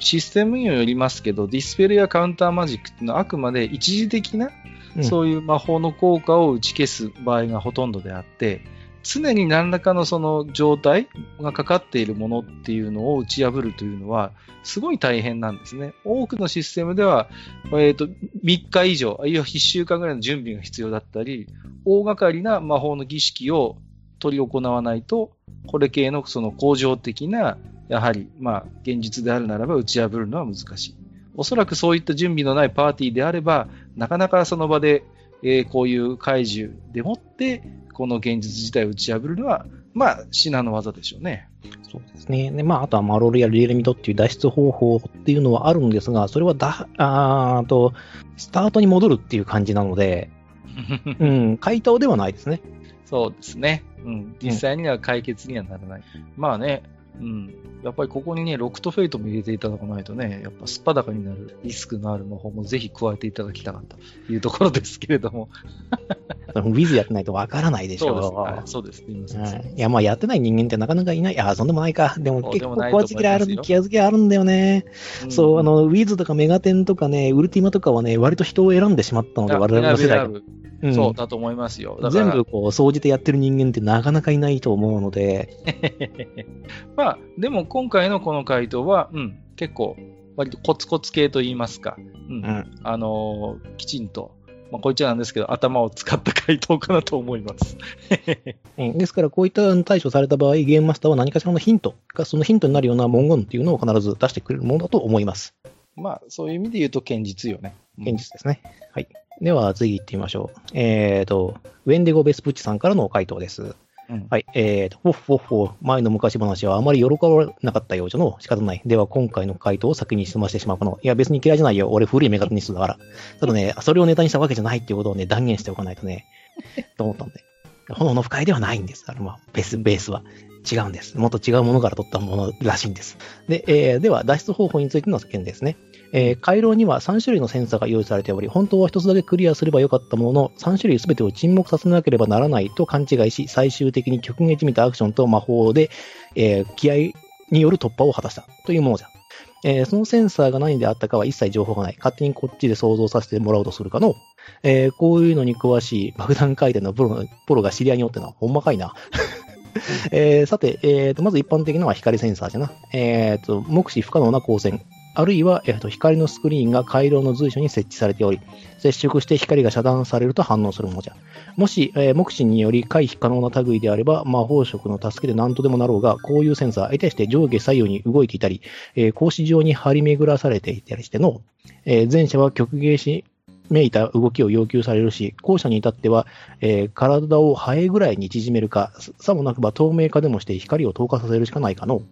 システムによりますけど、ディスペルやカウンターマジックっていうのはあくまで一時的な、うんそういう魔法の効果を打ち消す場合がほとんどであって、常に何らかのその状態がかかっているものっていうのを打ち破るというのは、すごい大変なんですね。多くのシステムでは、えっ、と、3日以上、あるいは1週間ぐらいの準備が必要だったり、大掛かりな魔法の儀式を取り行わないと、これ系のその恒常的な、やはり、まあ、現実であるならば打ち破るのは難しい。おそらくそういった準備のないパーティーであれば、なかなかその場で、えーこういう怪獣でもって、この現実自体を打ち破るのは、まあ、至難の技でしょうね。そうですね。で、まあ、あとはマロールやリエレミドっていう脱出方法っていうのはあるんですが、それはだ、あーと、スタートに戻るっていう感じなので、うん、回答ではないですね。そうですね。うん。実際には解決にはならない。まあね、うん。やっぱりここにね、ロクトフェイトも入れていただかないとね、やっぱ素っ裸になるリスクのある魔法もぜひ加えていただきたかったというところですけれども。ウィズやってないとわからないでしょそうです。はい、そうです。すみません。はいいや、まあやってない人間ってなかなかいない。いや、そんでもないか。でも結構食わず嫌いある、気づきあるんだよね。んそう、あ、の、ウィズとかメガテンとかね、ウルティマとかはね、割と人を選んでしまったので、我々の世代うんぶそうだと思いますよ。全部こう、総じてやってる人間ってなかなかいないと思うので、まあ、でも今回のこの回答は、うん、結構、割とコツコツ系と言いますか、うん、うん。あのーきちんと、まあ、こいつらなんですけど、頭を使った回答かなと思います。うんですから、こういった対処された場合、ゲームマスターは何かしらのヒントが、そのヒントになるような文言っていうのを必ず出してくれるものだと思います。まあ、そういう意味で言うと、堅実よね。うん現実ですね。はい。では、次行ってみましょう。えーと、ウェンディゴ・ベスプッチさんからの回答です。うんはい。えーと、フォッフォッフォ、前の昔話はあまり喜ばなかったようじゃの仕方ない。では、今回の回答を先に済ましてしまうかの。いや、別に嫌いじゃないよ。俺、古いメガテニストだから。ただね、それをネタにしたわけじゃないっていうことをね、断言しておかないとね、と思ったんで。炎の深いではないんです。あれ、まあ、ベース、ベースは。違うんです。もっと違うものから取ったものらしいんです。で、えーでは、脱出方法についての件ですね。えー回廊には3種類のセンサーが用意されており、本当は1つだけクリアすればよかったものの、3種類全てを沈黙させなければならないと勘違いし、最終的に極限じみたアクションと魔法で、えー気合による突破を果たしたというものじゃ。えーそのセンサーが何であったかは一切情報がない。勝手にこっちで想像させてもらおうとするかの。えーこういうのに詳しい爆弾回転のプロのプロが知り合いにおってな。ほんまかいな。えーさて、えーと、まず一般的なのは光センサーじゃな。えーと、目視不可能な光線。あるいは、えーと、光のスクリーンが回廊の随所に設置されており、接触して光が遮断されると反応するものじゃ。もし、えー目視により回避可能な類であれば、魔法色の助けで何とでもなろうが、こういうセンサー、相手して上下左右に動いていたり、えー格子状に張り巡らされていたりしての、えー前者は極芸しめいた動きを要求されるし、後者に至っては、えー体をハエぐらいに縮めるか、さもなくば透明化でもして光を透過させるしかないかの。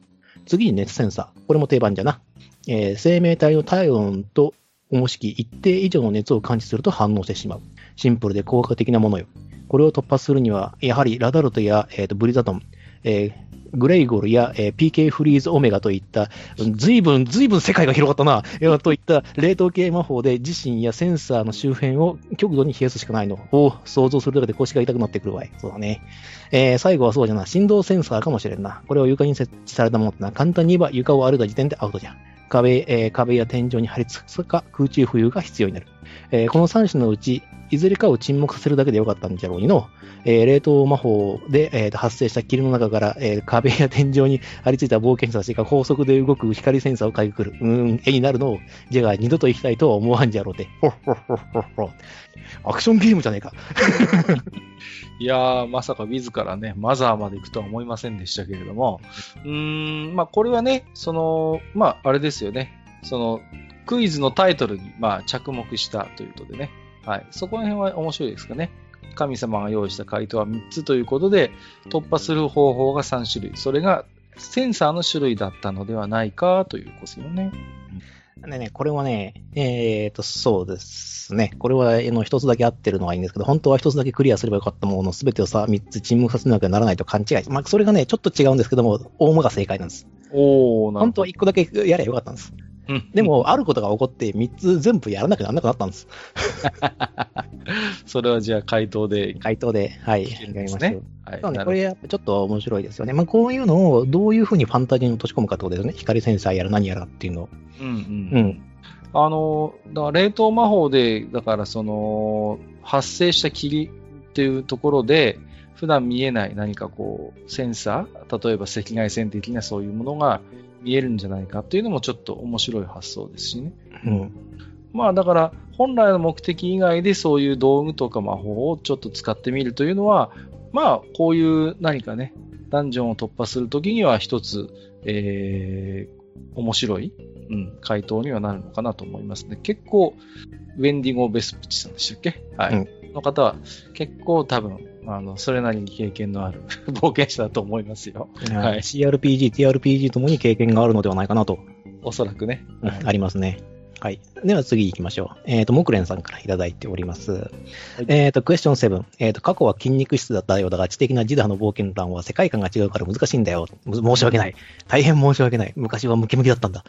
次に熱センサー。これも定番じゃな。えー生命体の体温と重しき一定以上の熱を感知すると反応してしまう。シンプルで効果的なものよ。これを突破するには、やはりラダルトや、えーとブリザトン、えーグレイゴルや、えー PK フリーズオメガといった、ずいぶん、ずいぶん世界が広がったな、えーといった冷凍系魔法で自身やセンサーの周辺を極度に冷やすしかないのを想像するだけで腰が痛くなってくるわい。そうだね。えー最後はそうじゃな、振動センサーかもしれんな。これを床に設置されたものってな、簡単に言えば床を歩いた時点でアウトじゃ。壁、えー壁や天井に張り付くか空中浮遊が必要になる。えーこの3種のうち、いずれかを沈黙させるだけでよかったんじゃろうにの、えー冷凍魔法で、えー発生した霧の中から、えー壁や天井に張り付いた冒険者たちが高速で動く光センサーをかいくる。うん、絵になるのを、じゃあ二度と行きたいとは思わんじゃろうて。ほっほっほっ。アクションゲームじゃねえか。いやー、まさか自らね、マザーまで行くとは思いませんでしたけれども、うーん、まあこれはね、その、まああれですよね、その、クイズのタイトルに、まあ着目したということでね、はい、そこら辺は面白いですかね。神様が用意した回答は3つということで、突破する方法が3種類。それがセンサーの種類だったのではないかということですよね。でね、これはね、えーと、そうですね。これは、あの、一つだけ合ってるのはいいんですけど、本当は一つだけクリアすればよかったものの全てをさ、三つ沈黙させなきゃならないと勘違い。まあ、それがね、ちょっと違うんですけども、大間が正解なんです。おー、なるほど本当は。一個だけやればよかったんです。うんで、も、あることが起こって、三つ全部やらなきゃならなくなったんです。それはじゃあ回答で回答で、はい、やですねりましょう。はい。これやっぱちょっと面白いですよね。まあ、こういうのをどういうふうにファンタジーに落とし込むかってことですよね。光センサーやら何やらっていうのを。うんうんうん。あの、だから冷凍魔法で、だからその、発生した霧っていうところで、普段見えない何かこう、センサー、例えば赤外線的なそういうものが見えるんじゃないかっていうのもちょっと面白い発想ですしね。うん。まあだから、本来の目的以外でそういう道具とか魔法をちょっと使ってみるというのは、まあ、こういう何かね、ダンジョンを突破するときには一つ、えー、面白い、うん、回答にはなるのかなと思いますね。結構、ウェンディゴ・ベスプチさんでしたっけ？はい。うんの方は、結構多分、あの、それなりに経験のある 冒険者だと思いますよ。はい CRPG、TRPG ともに経験があるのではないかなと、おそらくね。うんありますね。はい。では次行きましょう。えっ、と、木蓮さんからいただいております。えっ、と、クエスチョン7。えっ、と、過去は筋肉質だったようだが、知的なジダの冒険談は世界観が違うから難しいんだよ。む申し訳ない。大変申し訳ない。昔はムキムキだったんだ。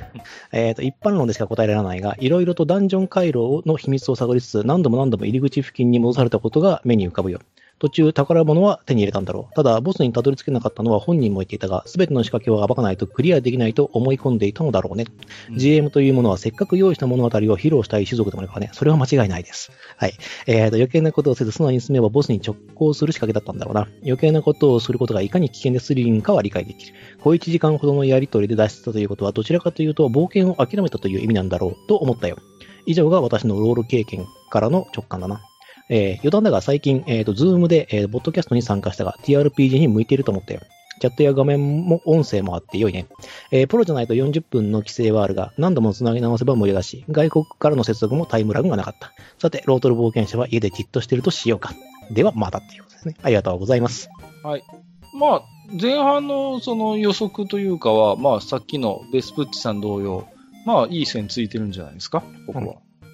えっと、一般論でしか答えられないが、いろいろとダンジョン回路の秘密を探りつつ、何度も何度も入り口付近に戻されたことが目に浮かぶよ。途中、宝物は手に入れたんだろう。ただ、ボスにたどり着けなかったのは本人も言っていたが、すべての仕掛けを暴かないとクリアできないと思い込んでいたのだろうね。うん GM というものはせっかく用意した物語を披露したい種族でもあるからね。それは間違いないです。はい。えーと、余計なことをせず素直に進めばボスに直行する仕掛けだったんだろうな。余計なことをすることがいかに危険でスリリングかは理解できる。小1時間ほどのやりとりで脱出したということは、どちらかというと冒険を諦めたという意味なんだろうと思ったよ。以上が私のロール経験からの直感だな。えー余談だが最近、えっ、と、 Zoom で、えー、ポッドキャストに参加したが、TRPG に向いていると思ったよ。チャットや画面も音声もあって良いね。えープロじゃないと40分の規制はあるが、何度も繋ぎ直せば無料だし、外国からの接続もタイムラグがなかった。さて、ロートル冒険者は家でじっとしてるとしようか。では、またっていうことですね。ありがとうございます。まあ、前半のその予測というかは、まあ、さっきのベスプッチさん同様、まあ、いい線ついてるんじゃないですか、ここは。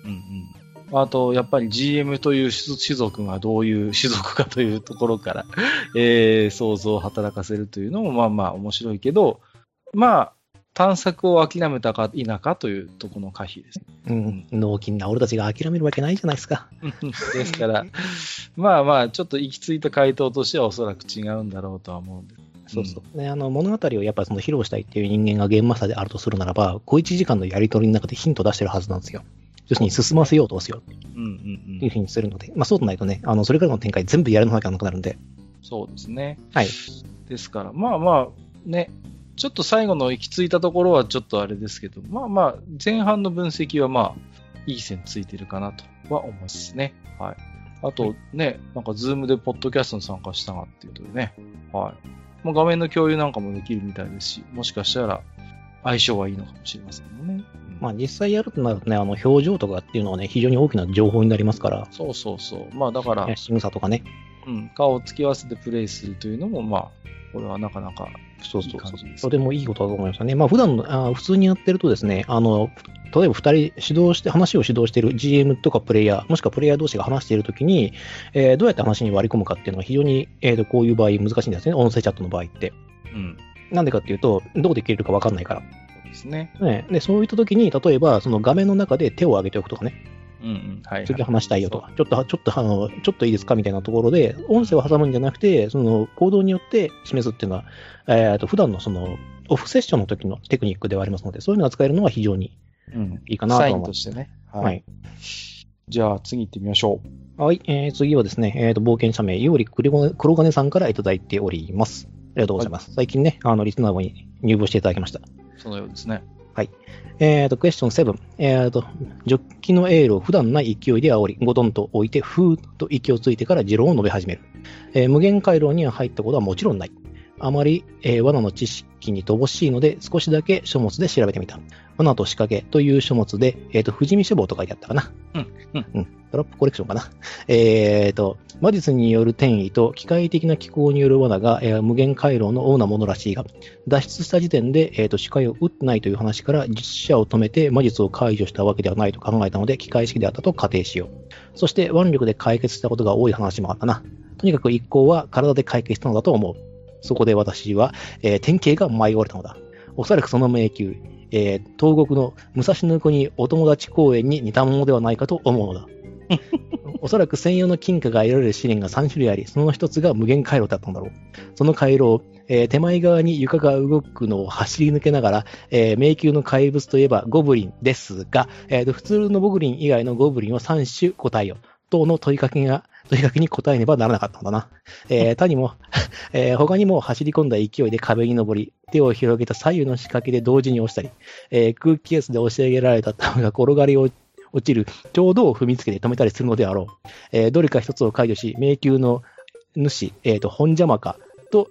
うんうん。あと、やっぱり GM という種種族がどういう種族かというところから、えー想像を働かせるというのも、まあまあ面白いけど、まあ、探索を諦めたか否かというところの可否ですね。うん。脳筋な俺たちが諦めるわけないじゃないですか。ですから、まあまあ、ちょっと行き着いた回答としてはおそらく違うんだろうとは思うんです。そうそう。ね、あの、物語をやっぱりその披露したいっていう人間がゲームマスターであるとするならば、小1時間のやりとりの中でヒントを出してるはずなんですよ。要するに進ませようとすようんうんっていうふうにするので、まあそうとないとね、あの、それからの展開全部やらなきゃなくなるんで、そうですね。はい。ですから、まあまあ、ね、ちょっと最後の行き着いたところはちょっとあれですけど、まあまあ、前半の分析はまあ、いい線ついてるかなとは思いますね。はい。あとね、なんかズームでポッドキャストに参加したがっていうことでね、はい。もう画面の共有なんかもできるみたいですし、もしかしたら相性はいいのかもしれませんよね。うんまあ実際やるとなるとね、あの、表情とかっていうのはね、非常に大きな情報になりますから、そうそうそう。まあだから、仕草とかね。うん、顔を突き合わせてプレイするというのも、まあ、これはなかなかそうそうそうとてもいいことだと思いますよね。まあ普段の、あ普通にやってるとですね、あの、例えば二人指導して、話を指導している GM とかプレイヤー、もしくはプレイヤー同士が話しているときに、えーどうやって話に割り込むかっていうのは非常に、えーと、こういう場合難しいんですね。音声チャットの場合って。うん。なんでかっていうと、どこで切れるかわかんないから。そうですね。ね、で、そういったときに、例えば、その画面の中で手を挙げておくとかね、うんうん。はい、はい。次話したいよとか、ちょっと、ちょっと、あの、ちょっといいですかみたいなところで、音声を挟むんじゃなくて、その行動によって示すっていうのは、えっ、と、普段のその、オフセッションの時のテクニックではありますので、そういうのが使えるのは非常にうん。いいかなとサイン思います。としてね。はい。はい。じゃあ、次行ってみましょはい、えー、次はですね、えっ、と、冒険者名、より黒金さんからいただいております。ありがとうございます。最近ね、あの、リスナーに入部していただきました。う。そのようですね。えっ、と、クエスチョン7。えっ、と、ジョッキのエールを普段ない勢いで煽り、ゴトンと置いて、ふーっと息をついてから持論を述べ始める。えー無限回廊には入ったことはもちろんない。あまり、えー罠の知識に乏しいので、少しだけ書物で調べてみた。罠と仕掛けという書物で、えっ、と、富士見書房と書いてあったかな。うんうんうん。トラップコレクションかな。えっ、と、魔術による転移と機械的な機構による罠が、えー無限回廊の主なものらしいが、脱出した時点で、えー、と視界を打ってないという話から、実者を止めて魔術を解除したわけではないと考えたので、機械式であったと仮定しよう。そして、腕力で解決したことが多い話もあったな。とにかく一行は体で解決したのだと思う。そこで私は、えー典型が舞い降りたのだ。おそらくその迷宮、えー東国の武蔵野国お友達公園に似たものではないかと思うのだ。おそらく専用の金貨が得られる試練が3種類あり、その一つが無限回路だったんだろう。その回路を、えー手前側に床が動くのを走り抜けながら、えー迷宮の怪物といえばゴブリンですが、えーと普通のゴブリン以外のゴブリンは3種答えよ。等の問いかけが、問いかけに答えねばならなかったんだな。えー他にも、えー他にも走り込んだ勢いで壁に登り、手を広げた左右の仕掛けで同時に押したり、えー空気ケースで押し上げられた球が転がり落落ちるちょうどを踏みつけて止めたりするのであろう。えーどれか一つを解除し、迷宮の主、えっ、と、本邪魔かと、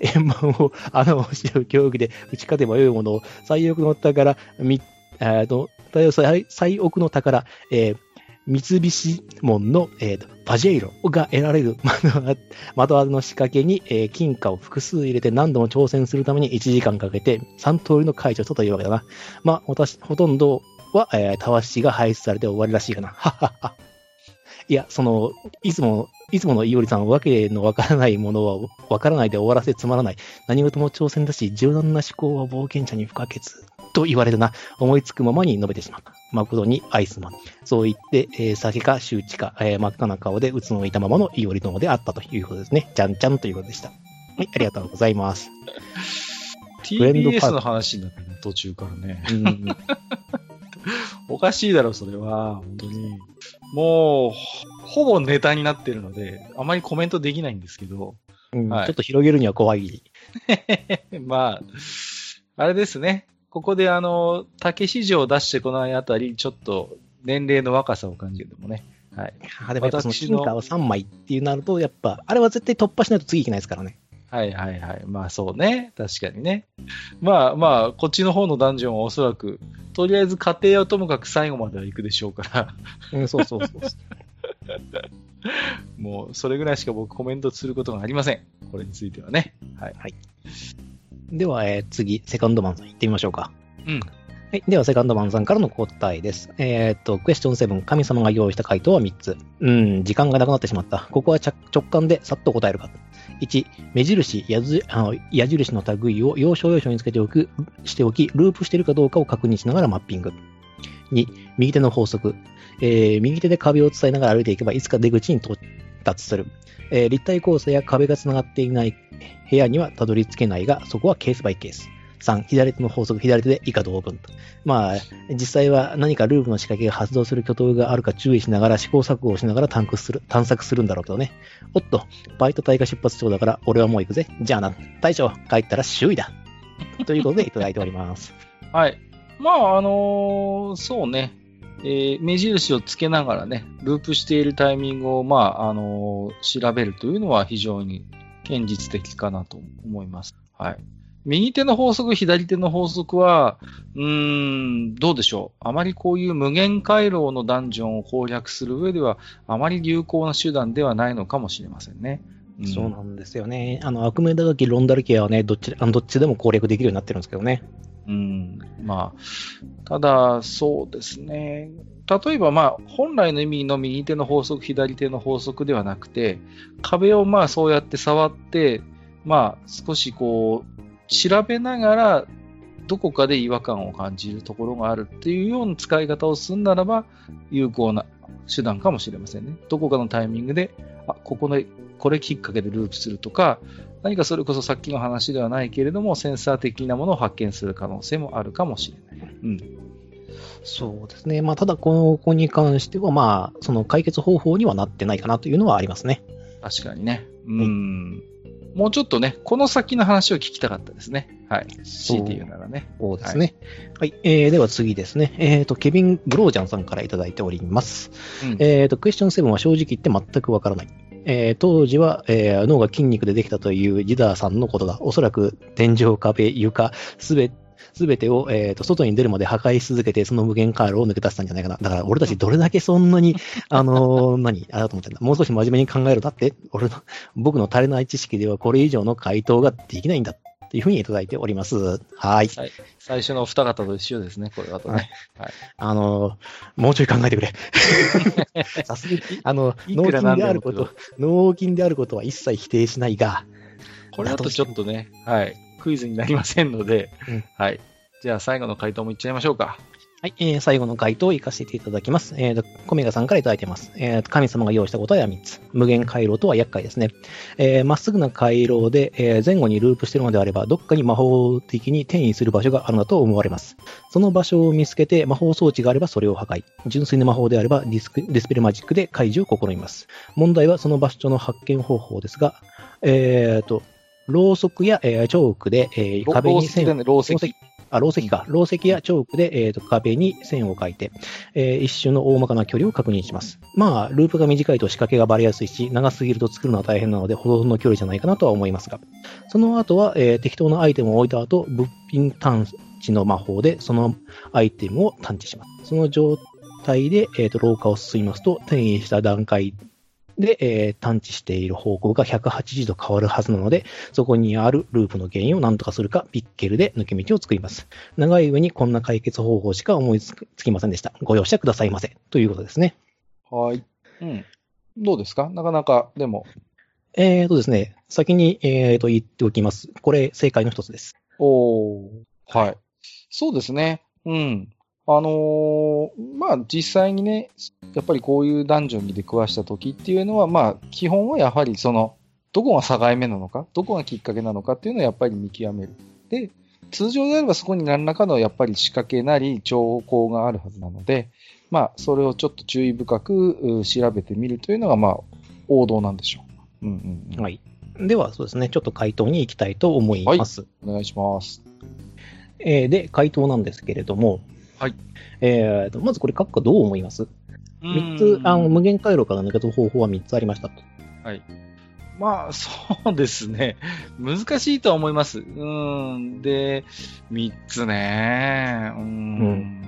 え 円盤を穴をし合う競技で打ち勝てばよいものを、最奥の宝、み、えっ、と、最最奥の宝、えー三菱門の、えーとパジェイロが得られる 窓窓穴の仕掛けに、えー金貨を複数入れて何度も挑戦するために1時間かけて3通りの解除したというわけだな。まあ、私、ほとんどは、えー、たわしが排出されて終わりらしいかな。はははいや、その、いつも、いつものいおりさん、わけのわからないものは、わからないで終わらせつまらない。何事も挑戦だし、柔軟な思考は冒険者に不可欠。と言われるな。思いつくままに述べてしまった。誠にアイスマン。そう言って、えー、酒か周知か、えー、真っ赤な顔でうつのいたままのいおり殿であったということですね。ちゃんちゃんということでした。はい、ありがとうございます。TBS の話になってね、途中からね。うん おかしいだろ、それは。本当に。もう、ほぼネタになってるので、あまりコメントできないんですけど。うんはい、ちょっと広げるには怖い。まあ、あれですね。ここであの、竹市場を出してこないあたり、ちょっと年齢の若さを感じるのもね。はい。あでもやっぱその進化を3枚っていうなると、やっぱ、あれは絶対突破しないと次いけないですからね。はいはいはい。まあそうね。確かにね。まあまあ、こっちの方のダンジョンはおそらく、とりあえず家庭はともかく最後までは行くでしょうから。うん、そうそうそう。もう、それぐらいしか僕コメントすることがありません。これについてはね。はい。はい、では、えー、次、セカンドマンさん行ってみましょうか。うん。はい。では、セカンドマンさんからの答えです。えー、っと、クエスチョン7、神様が用意した回答は3つ。うん、時間がなくなってしまった。ここは直感でさっと答えるか。1、目印、矢あの矢印の類を要所要所につけておく、しておき、ループしているかどうかを確認しながらマッピング。2、右手の法則。えー、右手で壁を伝えながら歩いていけば、いつか出口に到達する。えー、立体構成や壁がつながっていない部屋にはたどり着けないが、そこはケースバイケース。3、左手の法則、左手で以下同文。まあ、実際は何かループの仕掛けが発動する挙動があるか注意しながら試行錯誤をしながら探索する探索するんだろうけどね。おっと、バイト隊が出発長だから俺はもう行くぜ。じゃあな、隊長、帰ったら周囲だ。ということでいただいております。はい。まあ、あのー、そうね。えー、目印をつけながらね、ループしているタイミングを、まあ、あのー、調べるというのは非常に現実的かなと思います。はい。右手の法則、左手の法則は、うーん、どうでしょう。あまりこういう無限回廊のダンジョンを攻略する上では、あまり有効な手段ではないのかもしれませんね。うん、そうなんですよね。あの、悪名高きロンダルケアはね、どっち、あのどっちでも攻略できるようになってるんですけどね。うん。まあ、ただ、そうですね。例えば、まあ、本来の意味の右手の法則、左手の法則ではなくて、壁をまあ、そうやって触って、まあ、少しこう、調べながら、どこかで違和感を感じるところがあるっていうような使い方をするならば、有効な手段かもしれませんね。どこかのタイミングで、あ、ここで、これきっかけでループするとか、何かそれこそさっきの話ではないけれども、センサー的なものを発見する可能性もあるかもしれない。うん。そうですね。まあ、ただ、この子に関しては、まあ、その解決方法にはなってないかなというのはありますね。確かにね。うん。うんもうちょっとね、この先の話を聞きたかったですね。はい。強いて言うならね。そうですね。はい、はい、えー、では次ですね。えっ、ー、と、ケビン・グロージャンさんからいただいております。うん、えっ、ー、と、クエスチョン7は正直言って全くわからない。えー、当時は、えー、脳が筋肉でできたというジダーさんのことだ。おそらく天井、壁、床、すべすべてを、えーと、外に出るまで破壊し続けて、その無限回路を抜け出したんじゃないかな。だから、俺たちどれだけそんなに、あのー、何あれだと思ってんだ。もう少し真面目に考える。だって、俺の、僕の足りない知識ではこれ以上の回答ができないんだ。っていうふうにいただいております。はい。最初のお二方と一緒ですね、これはとね。はい。あのー、もうちょい考えてくれ。さすがに、あの、脳筋であること、脳筋であることは一切否定しないが、これだとちょっとね、はい。クイズになりませんので、うん、はい。じゃあ最後の回答もいっちゃいましょうか。はい、えー、最後の回答を行かせていただきます。えー、コメガさんからいただいてます。えー、神様が用意した答えは3つ。無限回路とは厄介ですね。えー、まっすぐな回路で、えー、前後にループしているのであれば、どっかに魔法的に転移する場所があるのだと思われます。その場所を見つけて、魔法装置があればそれを破壊。純粋な魔法であればディスク、ディスペルマジックで解除を試みます。問題はその場所の発見方法ですが、えーと、ろうそくや、えー、チョークで、えー、壁に線を、ろうそく。あ、ろう石か。ろう石やチョークで、えーと、壁に線を描いて、えー、一瞬の大まかな距離を確認します。まあ、ループが短いと仕掛けがバレやすいし、長すぎると作るのは大変なので、ほどほどの距離じゃないかなとは思いますが。その後は、えー、適当なアイテムを置いた後、物品探知の魔法で、そのアイテムを探知します。その状態で、えーと、廊下を進みますと、転移した段階で、えー探知している方向が180度変わるはずなので、そこにあるループの原因を何とかするか、ピッケルで抜け道を作ります。長い上にこんな解決方法しか思いつきませんでした。ご容赦くださいませ。ということですね。はい。うん。どうですか？なかなか、でも。えーとですね、先に、えーと言っておきます。これ、正解の一つです。おーはい。そうですね。うん。あのーまあ、実際にね、やっぱりこういうダンジョンに出くわした時っていうのは、まあ、基本はやはりその、どこが境目なのか、どこがきっかけなのかっていうのをやっぱり見極める。で、通常であればそこに何らかのやっぱり仕掛けなり兆候があるはずなので、まあ、それをちょっと注意深くう調べてみるというのが、まあ、王道なんでしょう。うんうんうん。はい。では、そうですね、ちょっと回答に行きたいと思います。お願いします。えーで、回答なんですけれども、はい。えーと、まずこれ、閣下どう思います？三つ、あの、無限回路から抜け出す方法は3つありましたと。まあ、そうですね。難しいとは思います。うん。で、三つね。うん。うん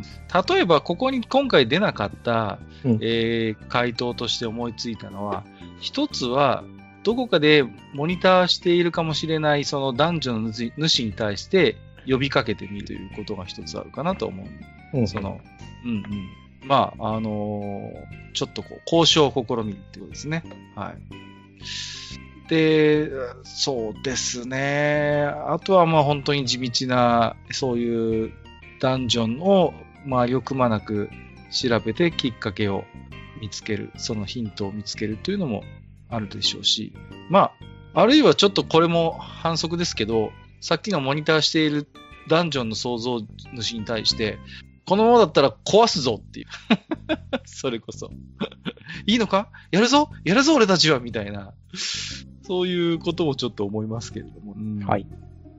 例えば、ここに今回出なかった、うんえー回答として思いついたのは、一つは、どこかでモニターしているかもしれない、その男女の主主に対して呼びかけてみるということが一つあるかなと思う。うんその、うんうん。まあ、あのーちょっとこう、交渉を試みるってことですね。はい。で、そうですね。あとはまあ本当に地道な、そういうダンジョンを、まあよくまなく調べてきっかけを見つける、そのヒントを見つけるというのもあるでしょうし、まあ、あるいはちょっとこれも反則ですけど、さっきのモニターしているダンジョンの創造主に対して、このままだったら壊すぞっていう。それこそ。いいのか？やるぞ？やるぞ俺たちはみたいな。そういうこともちょっと思いますけれども。はい。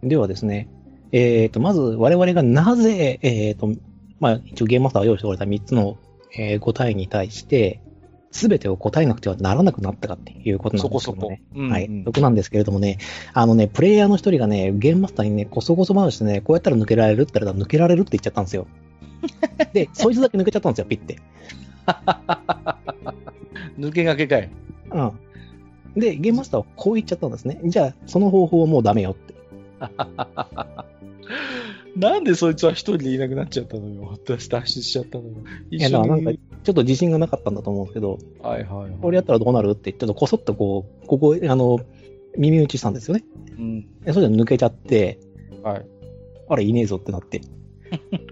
ではですね、えーと、まず我々がなぜ、えーと、まあ、一応ゲームマスターが用意しておられた3つの、えー答えに対して、すべてを答えなくてはならなくなったかっていうことなんそこそこですけどね。。うんはいうん。そこなんですけれどもね、あのね、プレイヤーの一人がね、ゲームマスターにね、こそこそ回してね、こうやったら抜けられるって言ったら抜けられるって言っちゃったんですよ。で、そいつだけ抜けちゃったんですよ、ピッて。抜けがけかい。うん。で、ゲームマスターはこう言っちゃったんですね。じゃあ、その方法はもうダメよって。なんでそいつは一人でいなくなっちゃったのよ。私脱出しちゃったのよ。いや、なんか、ちょっと自信がなかったんだと思うけど、はいはいはい。これやったらどうなるって、ちょっとこそっとこう、ここ、あの、耳打ちしたんですよね。うん。でそれで抜けちゃって、はい。あれ、いねえぞってなって。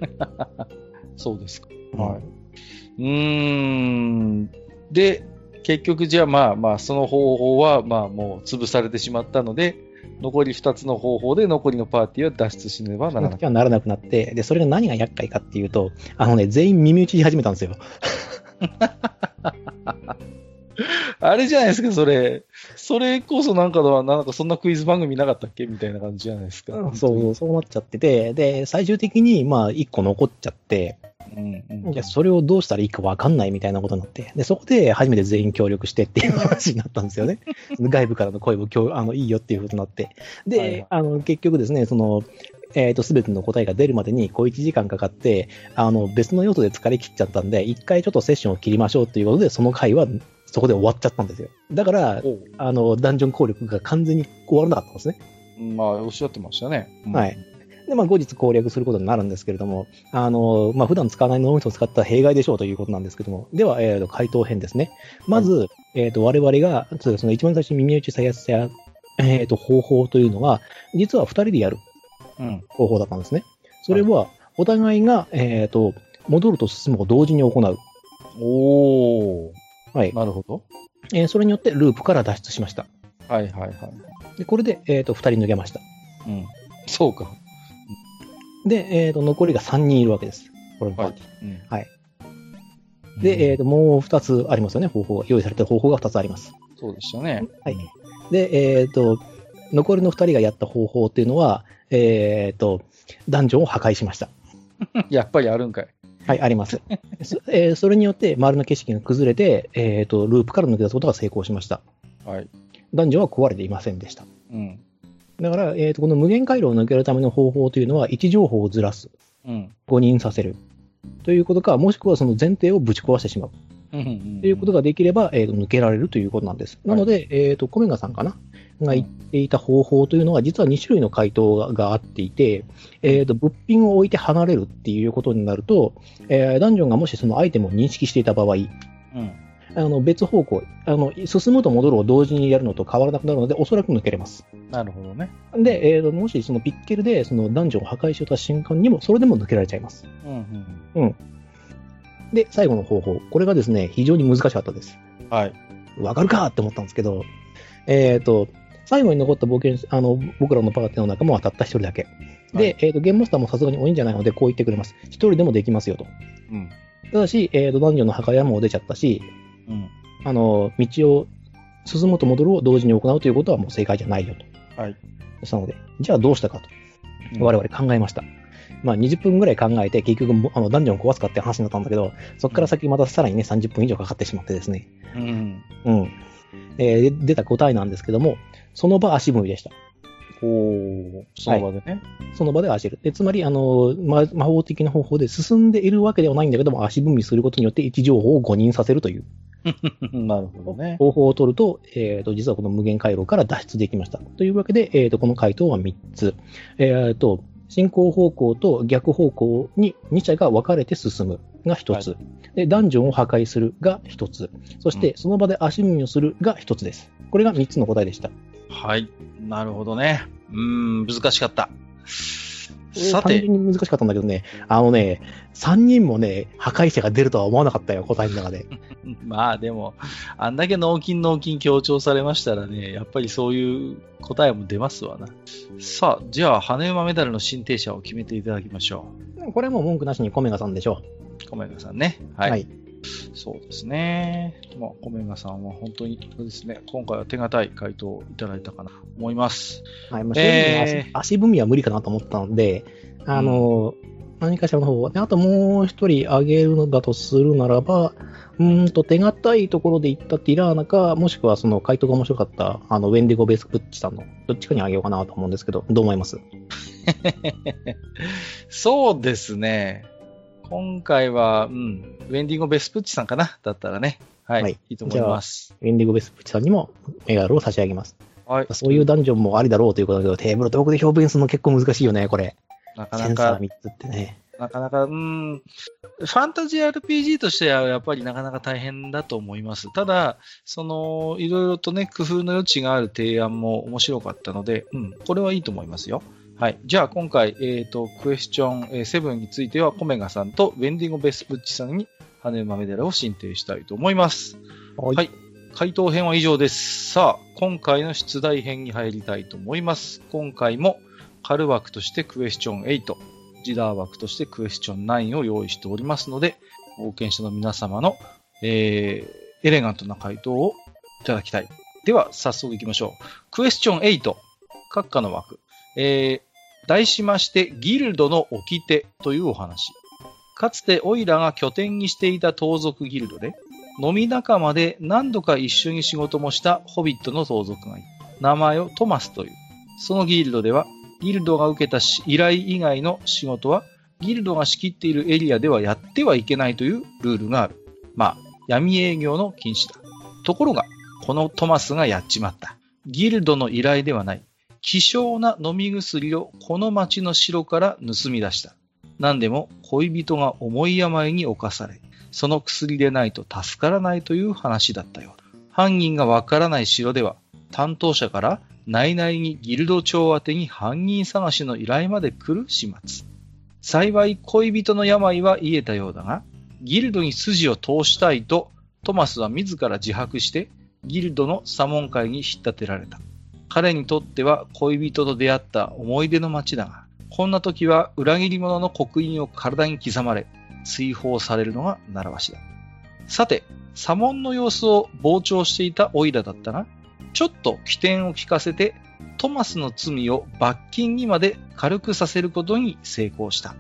そうですか。うんはい。うーん。で、結局じゃあまあまあ、その方法はまあもう潰されてしまったので、残り2つの方法で残りのパーティーは脱出しねばならなその時はならなくなって、で、それが何が厄介かっていうと、あのね、全員耳打ちし始めたんですよ。あれじゃないですか、それ。それこそなんかのは、なんかそんなクイズ番組なかったっけみたいな感じじゃないですか。そう、そうなっちゃってて、で、最終的に、まあ、1個残っちゃって、うんうん。いや、それをどうしたらいいかわかんないみたいなことになって、で、そこで初めて全員協力してっていう話になったんですよね。外部からの声も協あのいいよっていうことになって。で、はいはいあの、結局ですね、その、えっ、と、すべての答えが出るまでに小1時間かかって、あの、別の用途で疲れ切っちゃったんで、一回ちょっとセッションを切りましょうということで、その回はそこで終わっちゃったんですよ。だから、あの、ダンジョン攻略が完全に終わらなかったんですね。まあ、おっしゃってましたね。うんはい。で、まあ、後日攻略することになるんですけれども、あの、まあ、普段使わない脳みそを使った弊害でしょうということなんですけども、では、えーと、回答編ですね。まず、えっ、と、我々が、そうですね、一番最初に耳打ちさやすや、えっ、と、方法というのは、実は二人でやるうん。方法だったんですね。それは、お互いが、えっ、と、戻ると進むを同時に行う。おー。はい。なるほど。えーそれによってループから脱出しました。はいはいはい。で、これで、えっ、と、二人抜けました。うん。そうか。で、えっ、と、残りが三人いるわけです。これのパーティーうんはい。で、えっ、と、もう二つありますよね、方法が。用意されてる方法が二つあります。そうでしたね。はい。で、えっ、と、残りの二人がやった方法っていうのは、えっ、と、ダンジョンを破壊しました。やっぱりあるんかい。はい、あります。そえーそれによって、周りの景色が崩れて、えっ、と、ループから抜け出すことが成功しました。はい。ダンジョンは壊れていませんでした。うん。だから、えっ、と、この無限回路を抜けるための方法というのは、位置情報をずらす。うん。誤認させる。ということか、もしくはその前提をぶち壊してしまう。ということができれば、えーと抜けられるということなんです。なので、えっ、と、コメガさんかなが言っていた方法というのは、実は2種類の回答ががあっていて、えっ、と、物品を置いて離れるっていうことになると、えーダンジョンがもしそのアイテムを認識していた場合、うん。あの別方向あの、進むと戻るを同時にやるのと変わらなくなるので、おそらく抜けれます。なるほどね。で、えーともしそのピッケルでそのダンジョンを破壊しようとした瞬間にも、それでも抜けられちゃいます。うんうん。で、最後の方法。これがですね、非常に難しかったです。はい。わかるかって思ったんですけど、えっ、と、最後に残った冒険、あの、僕らのパーティーの仲間はたった一人だけ。で、はいえっ、と、ゲームマスターもさすがに多いんじゃないので、こう言ってくれます。一人でもできますよと。うん。ただし、えっ、と、ダンジョンの破壊はもう出ちゃったし、うん。あの、道を進むと戻るを同時に行うということはもう正解じゃないよと。はい。したので、じゃあどうしたかと。我々考えました。まあ、20分ぐらい考えて、結局も、あの、ダンジョンを壊すかって話になったんだけど、そこから先またさらにね、30分以上かかってしまってですね。うん。うん。えーで出た答えなんですけども、その場足踏みでした。おー、その場でね。その場で足る。でつまり、あの、ま、魔法的な方法で進んでいるわけではないんだけども、足踏みすることによって位置情報を誤認させるという なるほどね。方法を取ると、えっ、と、実はこの無限回路から脱出できました。というわけで、えっ、と、この回答は3つ。えっ、と、進行方向と逆方向に2者が分かれて進むが1つ。で、ダンジョンを破壊するが1つ。そして、その場で足踏みをするが1つです。これが3つの答えでした。はい。なるほどね。うーん、難しかった。さ単て、純に難しかったんだけどね、あのね、3人もね、破壊者が出るとは思わなかったよ、答えの中で。まあでも、あんだけ脳筋脳筋強調されましたらね、やっぱりそういう答えも出ますわな。さあ、じゃあ、羽馬メダルの進呈者を決めていただきましょこれはもう文句なしにコメガさんでしょう。コメガさんね。う。はい。そうですね。まあ、コメガさんは本当に、ですね、今回は手堅い回答をいただいたかなと思います。はい。まあ、正直えー足足踏みは無理かなと思ったので、あの、何かしらの方法で、あともう一人あげるのだとするならば、うーんと、手堅いところで言ったティラーナか、もしくはその回答が面白かった、あの、ウェンディゴ・ベースプッチさんの、どっちかにあげようかなと思うんですけど、どう思います？そうですね。今回は、うん、ウェンディンゴ・ベスプッチさんかな？だったらね。はい。はいい、いと思います。ウェンディゴ・ベースプッチさんにもメガルを差し上げます。はい。そういうダンジョンもありだろうということだけど、テーブルトークで表現するの結構難しいよね、これ。なかなセンサーか、3つってね。なかなか、うん、ファンタジー RPG としてはやっぱりなかなか大変だと思います。ただ、その、いろいろとね、工夫の余地がある提案も面白かったので、うん、これはいいと思いますよ。はい。じゃあ今回、えっ、と、クエスチョンえー7については、コメガさんとウェンディンゴ・ベスプッチさんに、羽馬メダルを進呈したいと思います。ははい回答編は以上です。さあ、今回の出題編に入りたいと思います。今回も、カル枠としてクエスチョン8、ジダー枠としてクエスチョン9を用意しておりますので、冒険者の皆様の、えー、エレガントな回答をいただきたい。では、早速行きましょう。クエスチョン8、閣下の枠。えー、題しまして、ギルドの掟というお話。かつてオイラが拠点にしていた盗賊ギルドで、飲み仲間で何度か一緒に仕事もしたホビットの盗賊がいる。名前をトマスという。そのギルドでは、ギルドが受けた依頼以外の仕事は、ギルドが仕切っているエリアではやってはいけないというルールがある。まあ、闇営業の禁止だ。ところが、このトマスがやっちまった。ギルドの依頼ではない。希少な飲み薬をこの町の城から盗み出した。何でも恋人が重い病に侵され、その薬でないと助からないという話だったようだ。犯人がわからない城では、担当者から内々にギルド長宛てに犯人探しの依頼まで来る始末。幸い恋人の病は癒えたようだが、ギルドに筋を通したいと、トマスは自ら自白して、ギルドの左門会に引っ立てられた。彼にとっては恋人と出会った思い出の街だが、こんな時は裏切り者の刻印を体に刻まれ、追放されるのが習わしだ。さて、左門の様子を傍聴していたオイラだったが、ちょっと起点を聞かせて、トマスの罪を罰金にまで軽くさせることに成功した。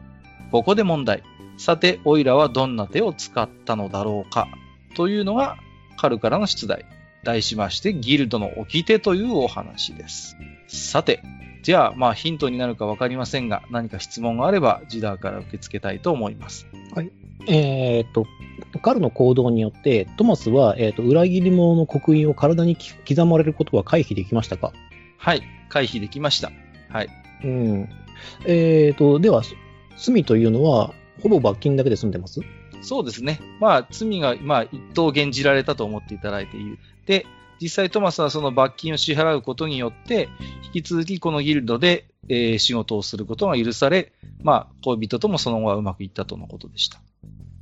ここで問題。さて、オイラはどんな手を使ったのだろうかというのが、カルからの出題。題しまして、ギルドの掟というお話です。さて、じゃあ、まあヒントになるかわかりませんが、何か質問があれば、ジダーから受け付けたいと思います。はい。えっ、と、カルの行動によって、トマスは、えっ、と、裏切り者の刻印を体にき刻まれることは回避できましたか？はい。回避できました。はい。うん。えっ、と、では、罪というのは、ほぼ罰金だけで済んでます？そうですね。まあ、罪が、まあ、一等減じられたと思っていただいている。で、実際トマスはその罰金を支払うことによって、引き続きこのギルドで、えー仕事をすることが許され、まあ、恋人ともその後はうまくいったとのことでした。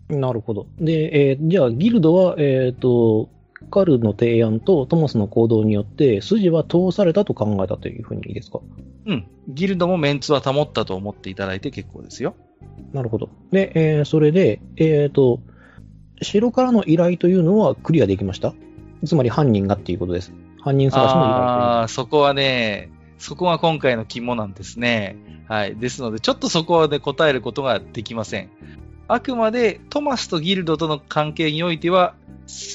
なるほど。で、えーじゃあ、ギルドは、えっ、と、カルの提案とトマスの行動によって、筋は通されたと考えたというふうにいいですか？うん。ギルドもメンツは保ったと思っていただいて結構ですよ。なるほど。で、えーそれで、えっ、と、城からの依頼というのはクリアできました？つまり犯人がっていうことです。犯人探しのああー、そこはね、そこが今回の肝なんですね。はい。ですので、ちょっとそこはね、答えることができません。あくまで、トマスとギルドとの関係においては、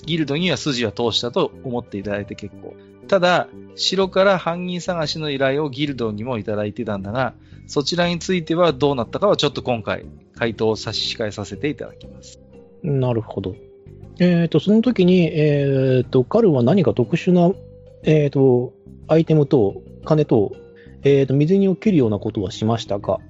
ギルドには筋は通したと思っていただいて結構。ただ、城から犯人探しの依頼をギルドにもいただいてたんだが、そちらについてはどうなったかはちょっと今回、回答を差し控えさせていただきます。なるほど。えっ、と、その時に、えっ、と、カルは何か特殊な、えっ、と、アイテムと金と、えっ、と、水にを切るようなことはしましたか？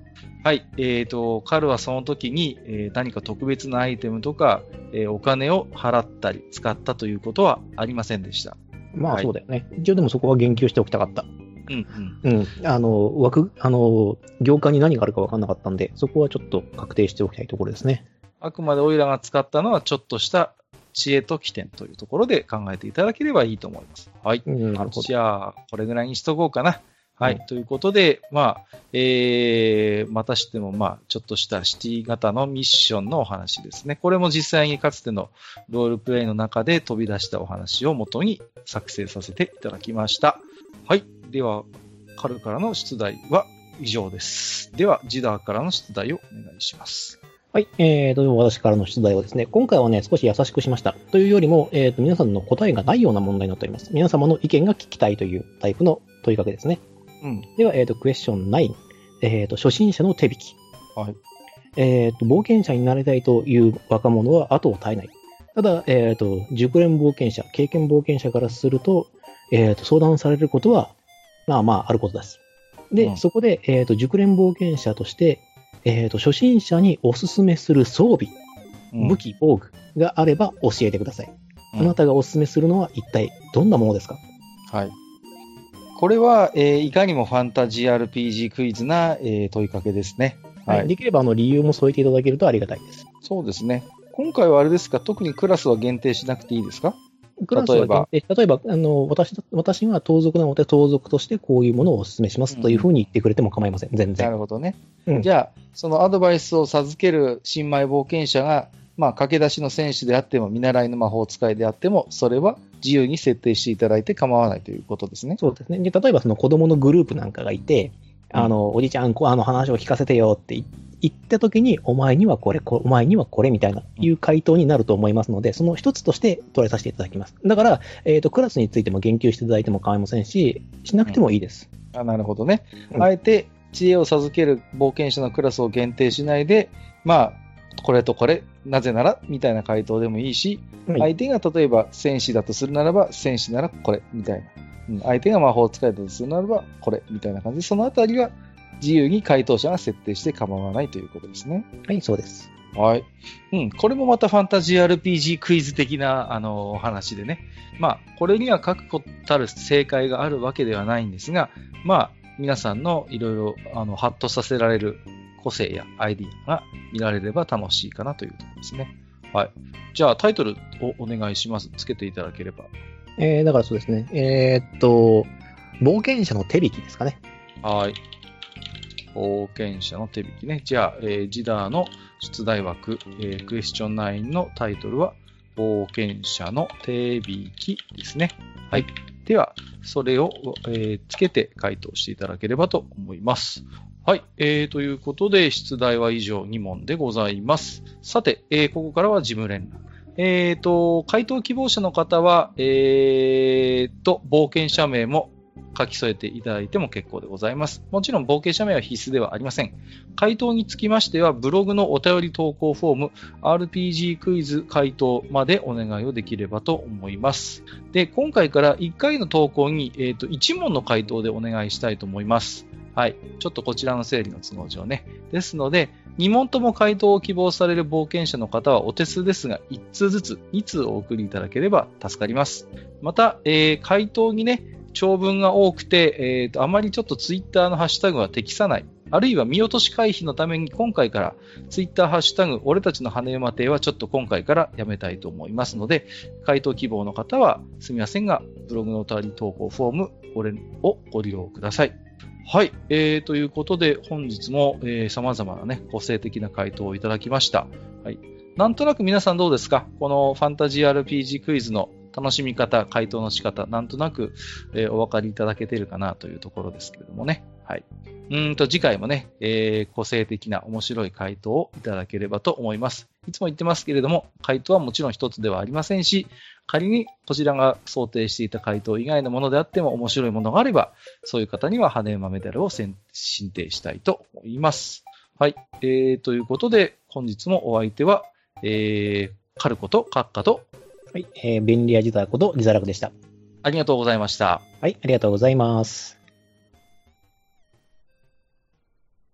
はい。えっ、と、カルはその時に、えー何か特別なアイテムとか、えーお金を払ったり使ったということはありませんでした。まあ、はいそうだよね。一応でもそこは言及しておきたかった。うんうん。うん。あの、枠、あの、業界に何があるか分かんなかったんで、そこはちょっと確定しておきたいところですね。あくまでオイラが使ったのはちょっとした知恵と起点というところで考えていただければいいと思います。はい。うん、なるほど。じゃあ、これぐらいにしとこうかな。はい。うんということで、まあ、えー、またしても、まあ、ちょっとしたシティ型のミッションのお話ですね。これも実際にかつてのロールプレイの中で飛び出したお話を元に作成させていただきました。はい。では、カルからの出題は以上です。では、ジダーからの出題をお願いします。はい。えーと、私からの出題はですね、今回はね、少し優しくしました。というよりも、えーと、皆さんの答えがないような問題になっております。皆様の意見が聞きたいというタイプの問いかけですね。うん。では、えーと、クエスチョン9。えーと、初心者の手引き。はい。えーと、冒険者になりたいという若者は後を絶えない。ただ、えーと、熟練冒険者、経験冒険者からすると、えーと、相談されることは、まあまあ、あることです。で、うんそこで、えーと、熟練冒険者として、えーと、初心者におすすめする装備、うん武器、防具があれば教えてください。うんあなたがおすすめするのは一体どんなものですか？はい。これは、えーいかにもファンタジー RPG クイズな、えー問いかけですね。はい。できればあの理由も添えていただけるとありがたいです。そうですね。今回はあれですか、特にクラスは限定しなくていいですか？クラスは限定例えば、あの、私、私が盗賊なので、盗賊としてこういうものをお勧めしますというふうに言ってくれても構いません。全な然。るほどね。うんじゃあ、そのアドバイスを授ける新米冒険者が、まあ、駆け出しの戦士であっても、見習いの魔法使いであっても、それは自由に設定していただいて構わないということですね。そうですね。で、例えばその子供のグループなんかがいて、うんあの、おじちゃん、あの話を聞かせてよって言言った時に、お前にはこれ、こお前にはこれみたいな、いう回答になると思いますので、その一つとして捉えさせていただきます。だから、えっ、と、クラスについても言及していただいても構いませんし、しなくてもいいです。あなるほどね。うんあえて知恵を授ける冒険者のクラスを限定しないで、まあ、これとこれ、なぜなら、みたいな回答でもいいし、はい相手が例えば戦士だとするならば、戦士ならこれ、みたいな。うん相手が魔法使いだとするならば、これ、みたいな感じで、そのあたりは自由に回答者が設定して構わないということですね。はい、そうです。はい。うん、これもまたファンタジー RPG クイズ的な、あの、お話でね。まあ、これには確固たる正解があるわけではないんですが、まあ、皆さんのいろいろ、あの、ハッとさせられる個性やアイディアが見られれば楽しいかなというところですね。はい。じゃあ、タイトルをお願いします。つけていただければ。えー、だからそうですね。えーっと、冒険者の手引きですかね。はい。冒険者の手引きね。じゃあ、えージダーの出題枠、えークエスチョン9のタイトルは、冒険者の手引きですね。はい。では、それを、えーつけて回答していただければと思います。はい。えー、ということで、出題は以上2問でございます。さて、えーここからは事務連絡。えーと、回答希望者の方は、えーと、冒険者名も書き添えていただいても結構でございます。もちろん冒険者名は必須ではありません。回答につきましては、ブログのお便り投稿フォーム、RPG クイズ回答までお願いをできればと思います。で、今回から1回の投稿に、えー、と1問の回答でお願いしたいと思います。はい。ちょっとこちらの整理の都合上ね。ですので、2問とも回答を希望される冒険者の方はお手数ですが、1通ずつ2通お送りいただければ助かります。また、えー回答にね、長文が多くて、えーと、あまりちょっとツイッターのハッシュタグは適さない。あるいは見落とし回避のために今回からツイッターハッシュタグ、俺たちの羽馬亭はちょっと今回からやめたいと思いますので、回答希望の方はすみませんが、ブログのお便り投稿フォーム俺をご利用ください。はい、えー、ということで本日も、えー、様々なね、個性的な回答をいただきました。はい。なんとなく皆さんどうですか？このファンタジー RPG クイズの楽しみ方、回答の仕方、なんとなく、えーお分かりいただけてるかなというところですけれどもね。はい。うんと、次回もね、えー個性的な面白い回答をいただければと思います。いつも言ってますけれども、回答はもちろん一つではありませんし、仮にこちらが想定していた回答以外のものであっても面白いものがあれば、そういう方には羽馬メダルを選申請したいと思います。はい。えー、ということで、本日もお相手は、えー、カルコとカッカと、はい。えー便利屋自体こと、リザラクでした。ありがとうございました。はい。ありがとうございます。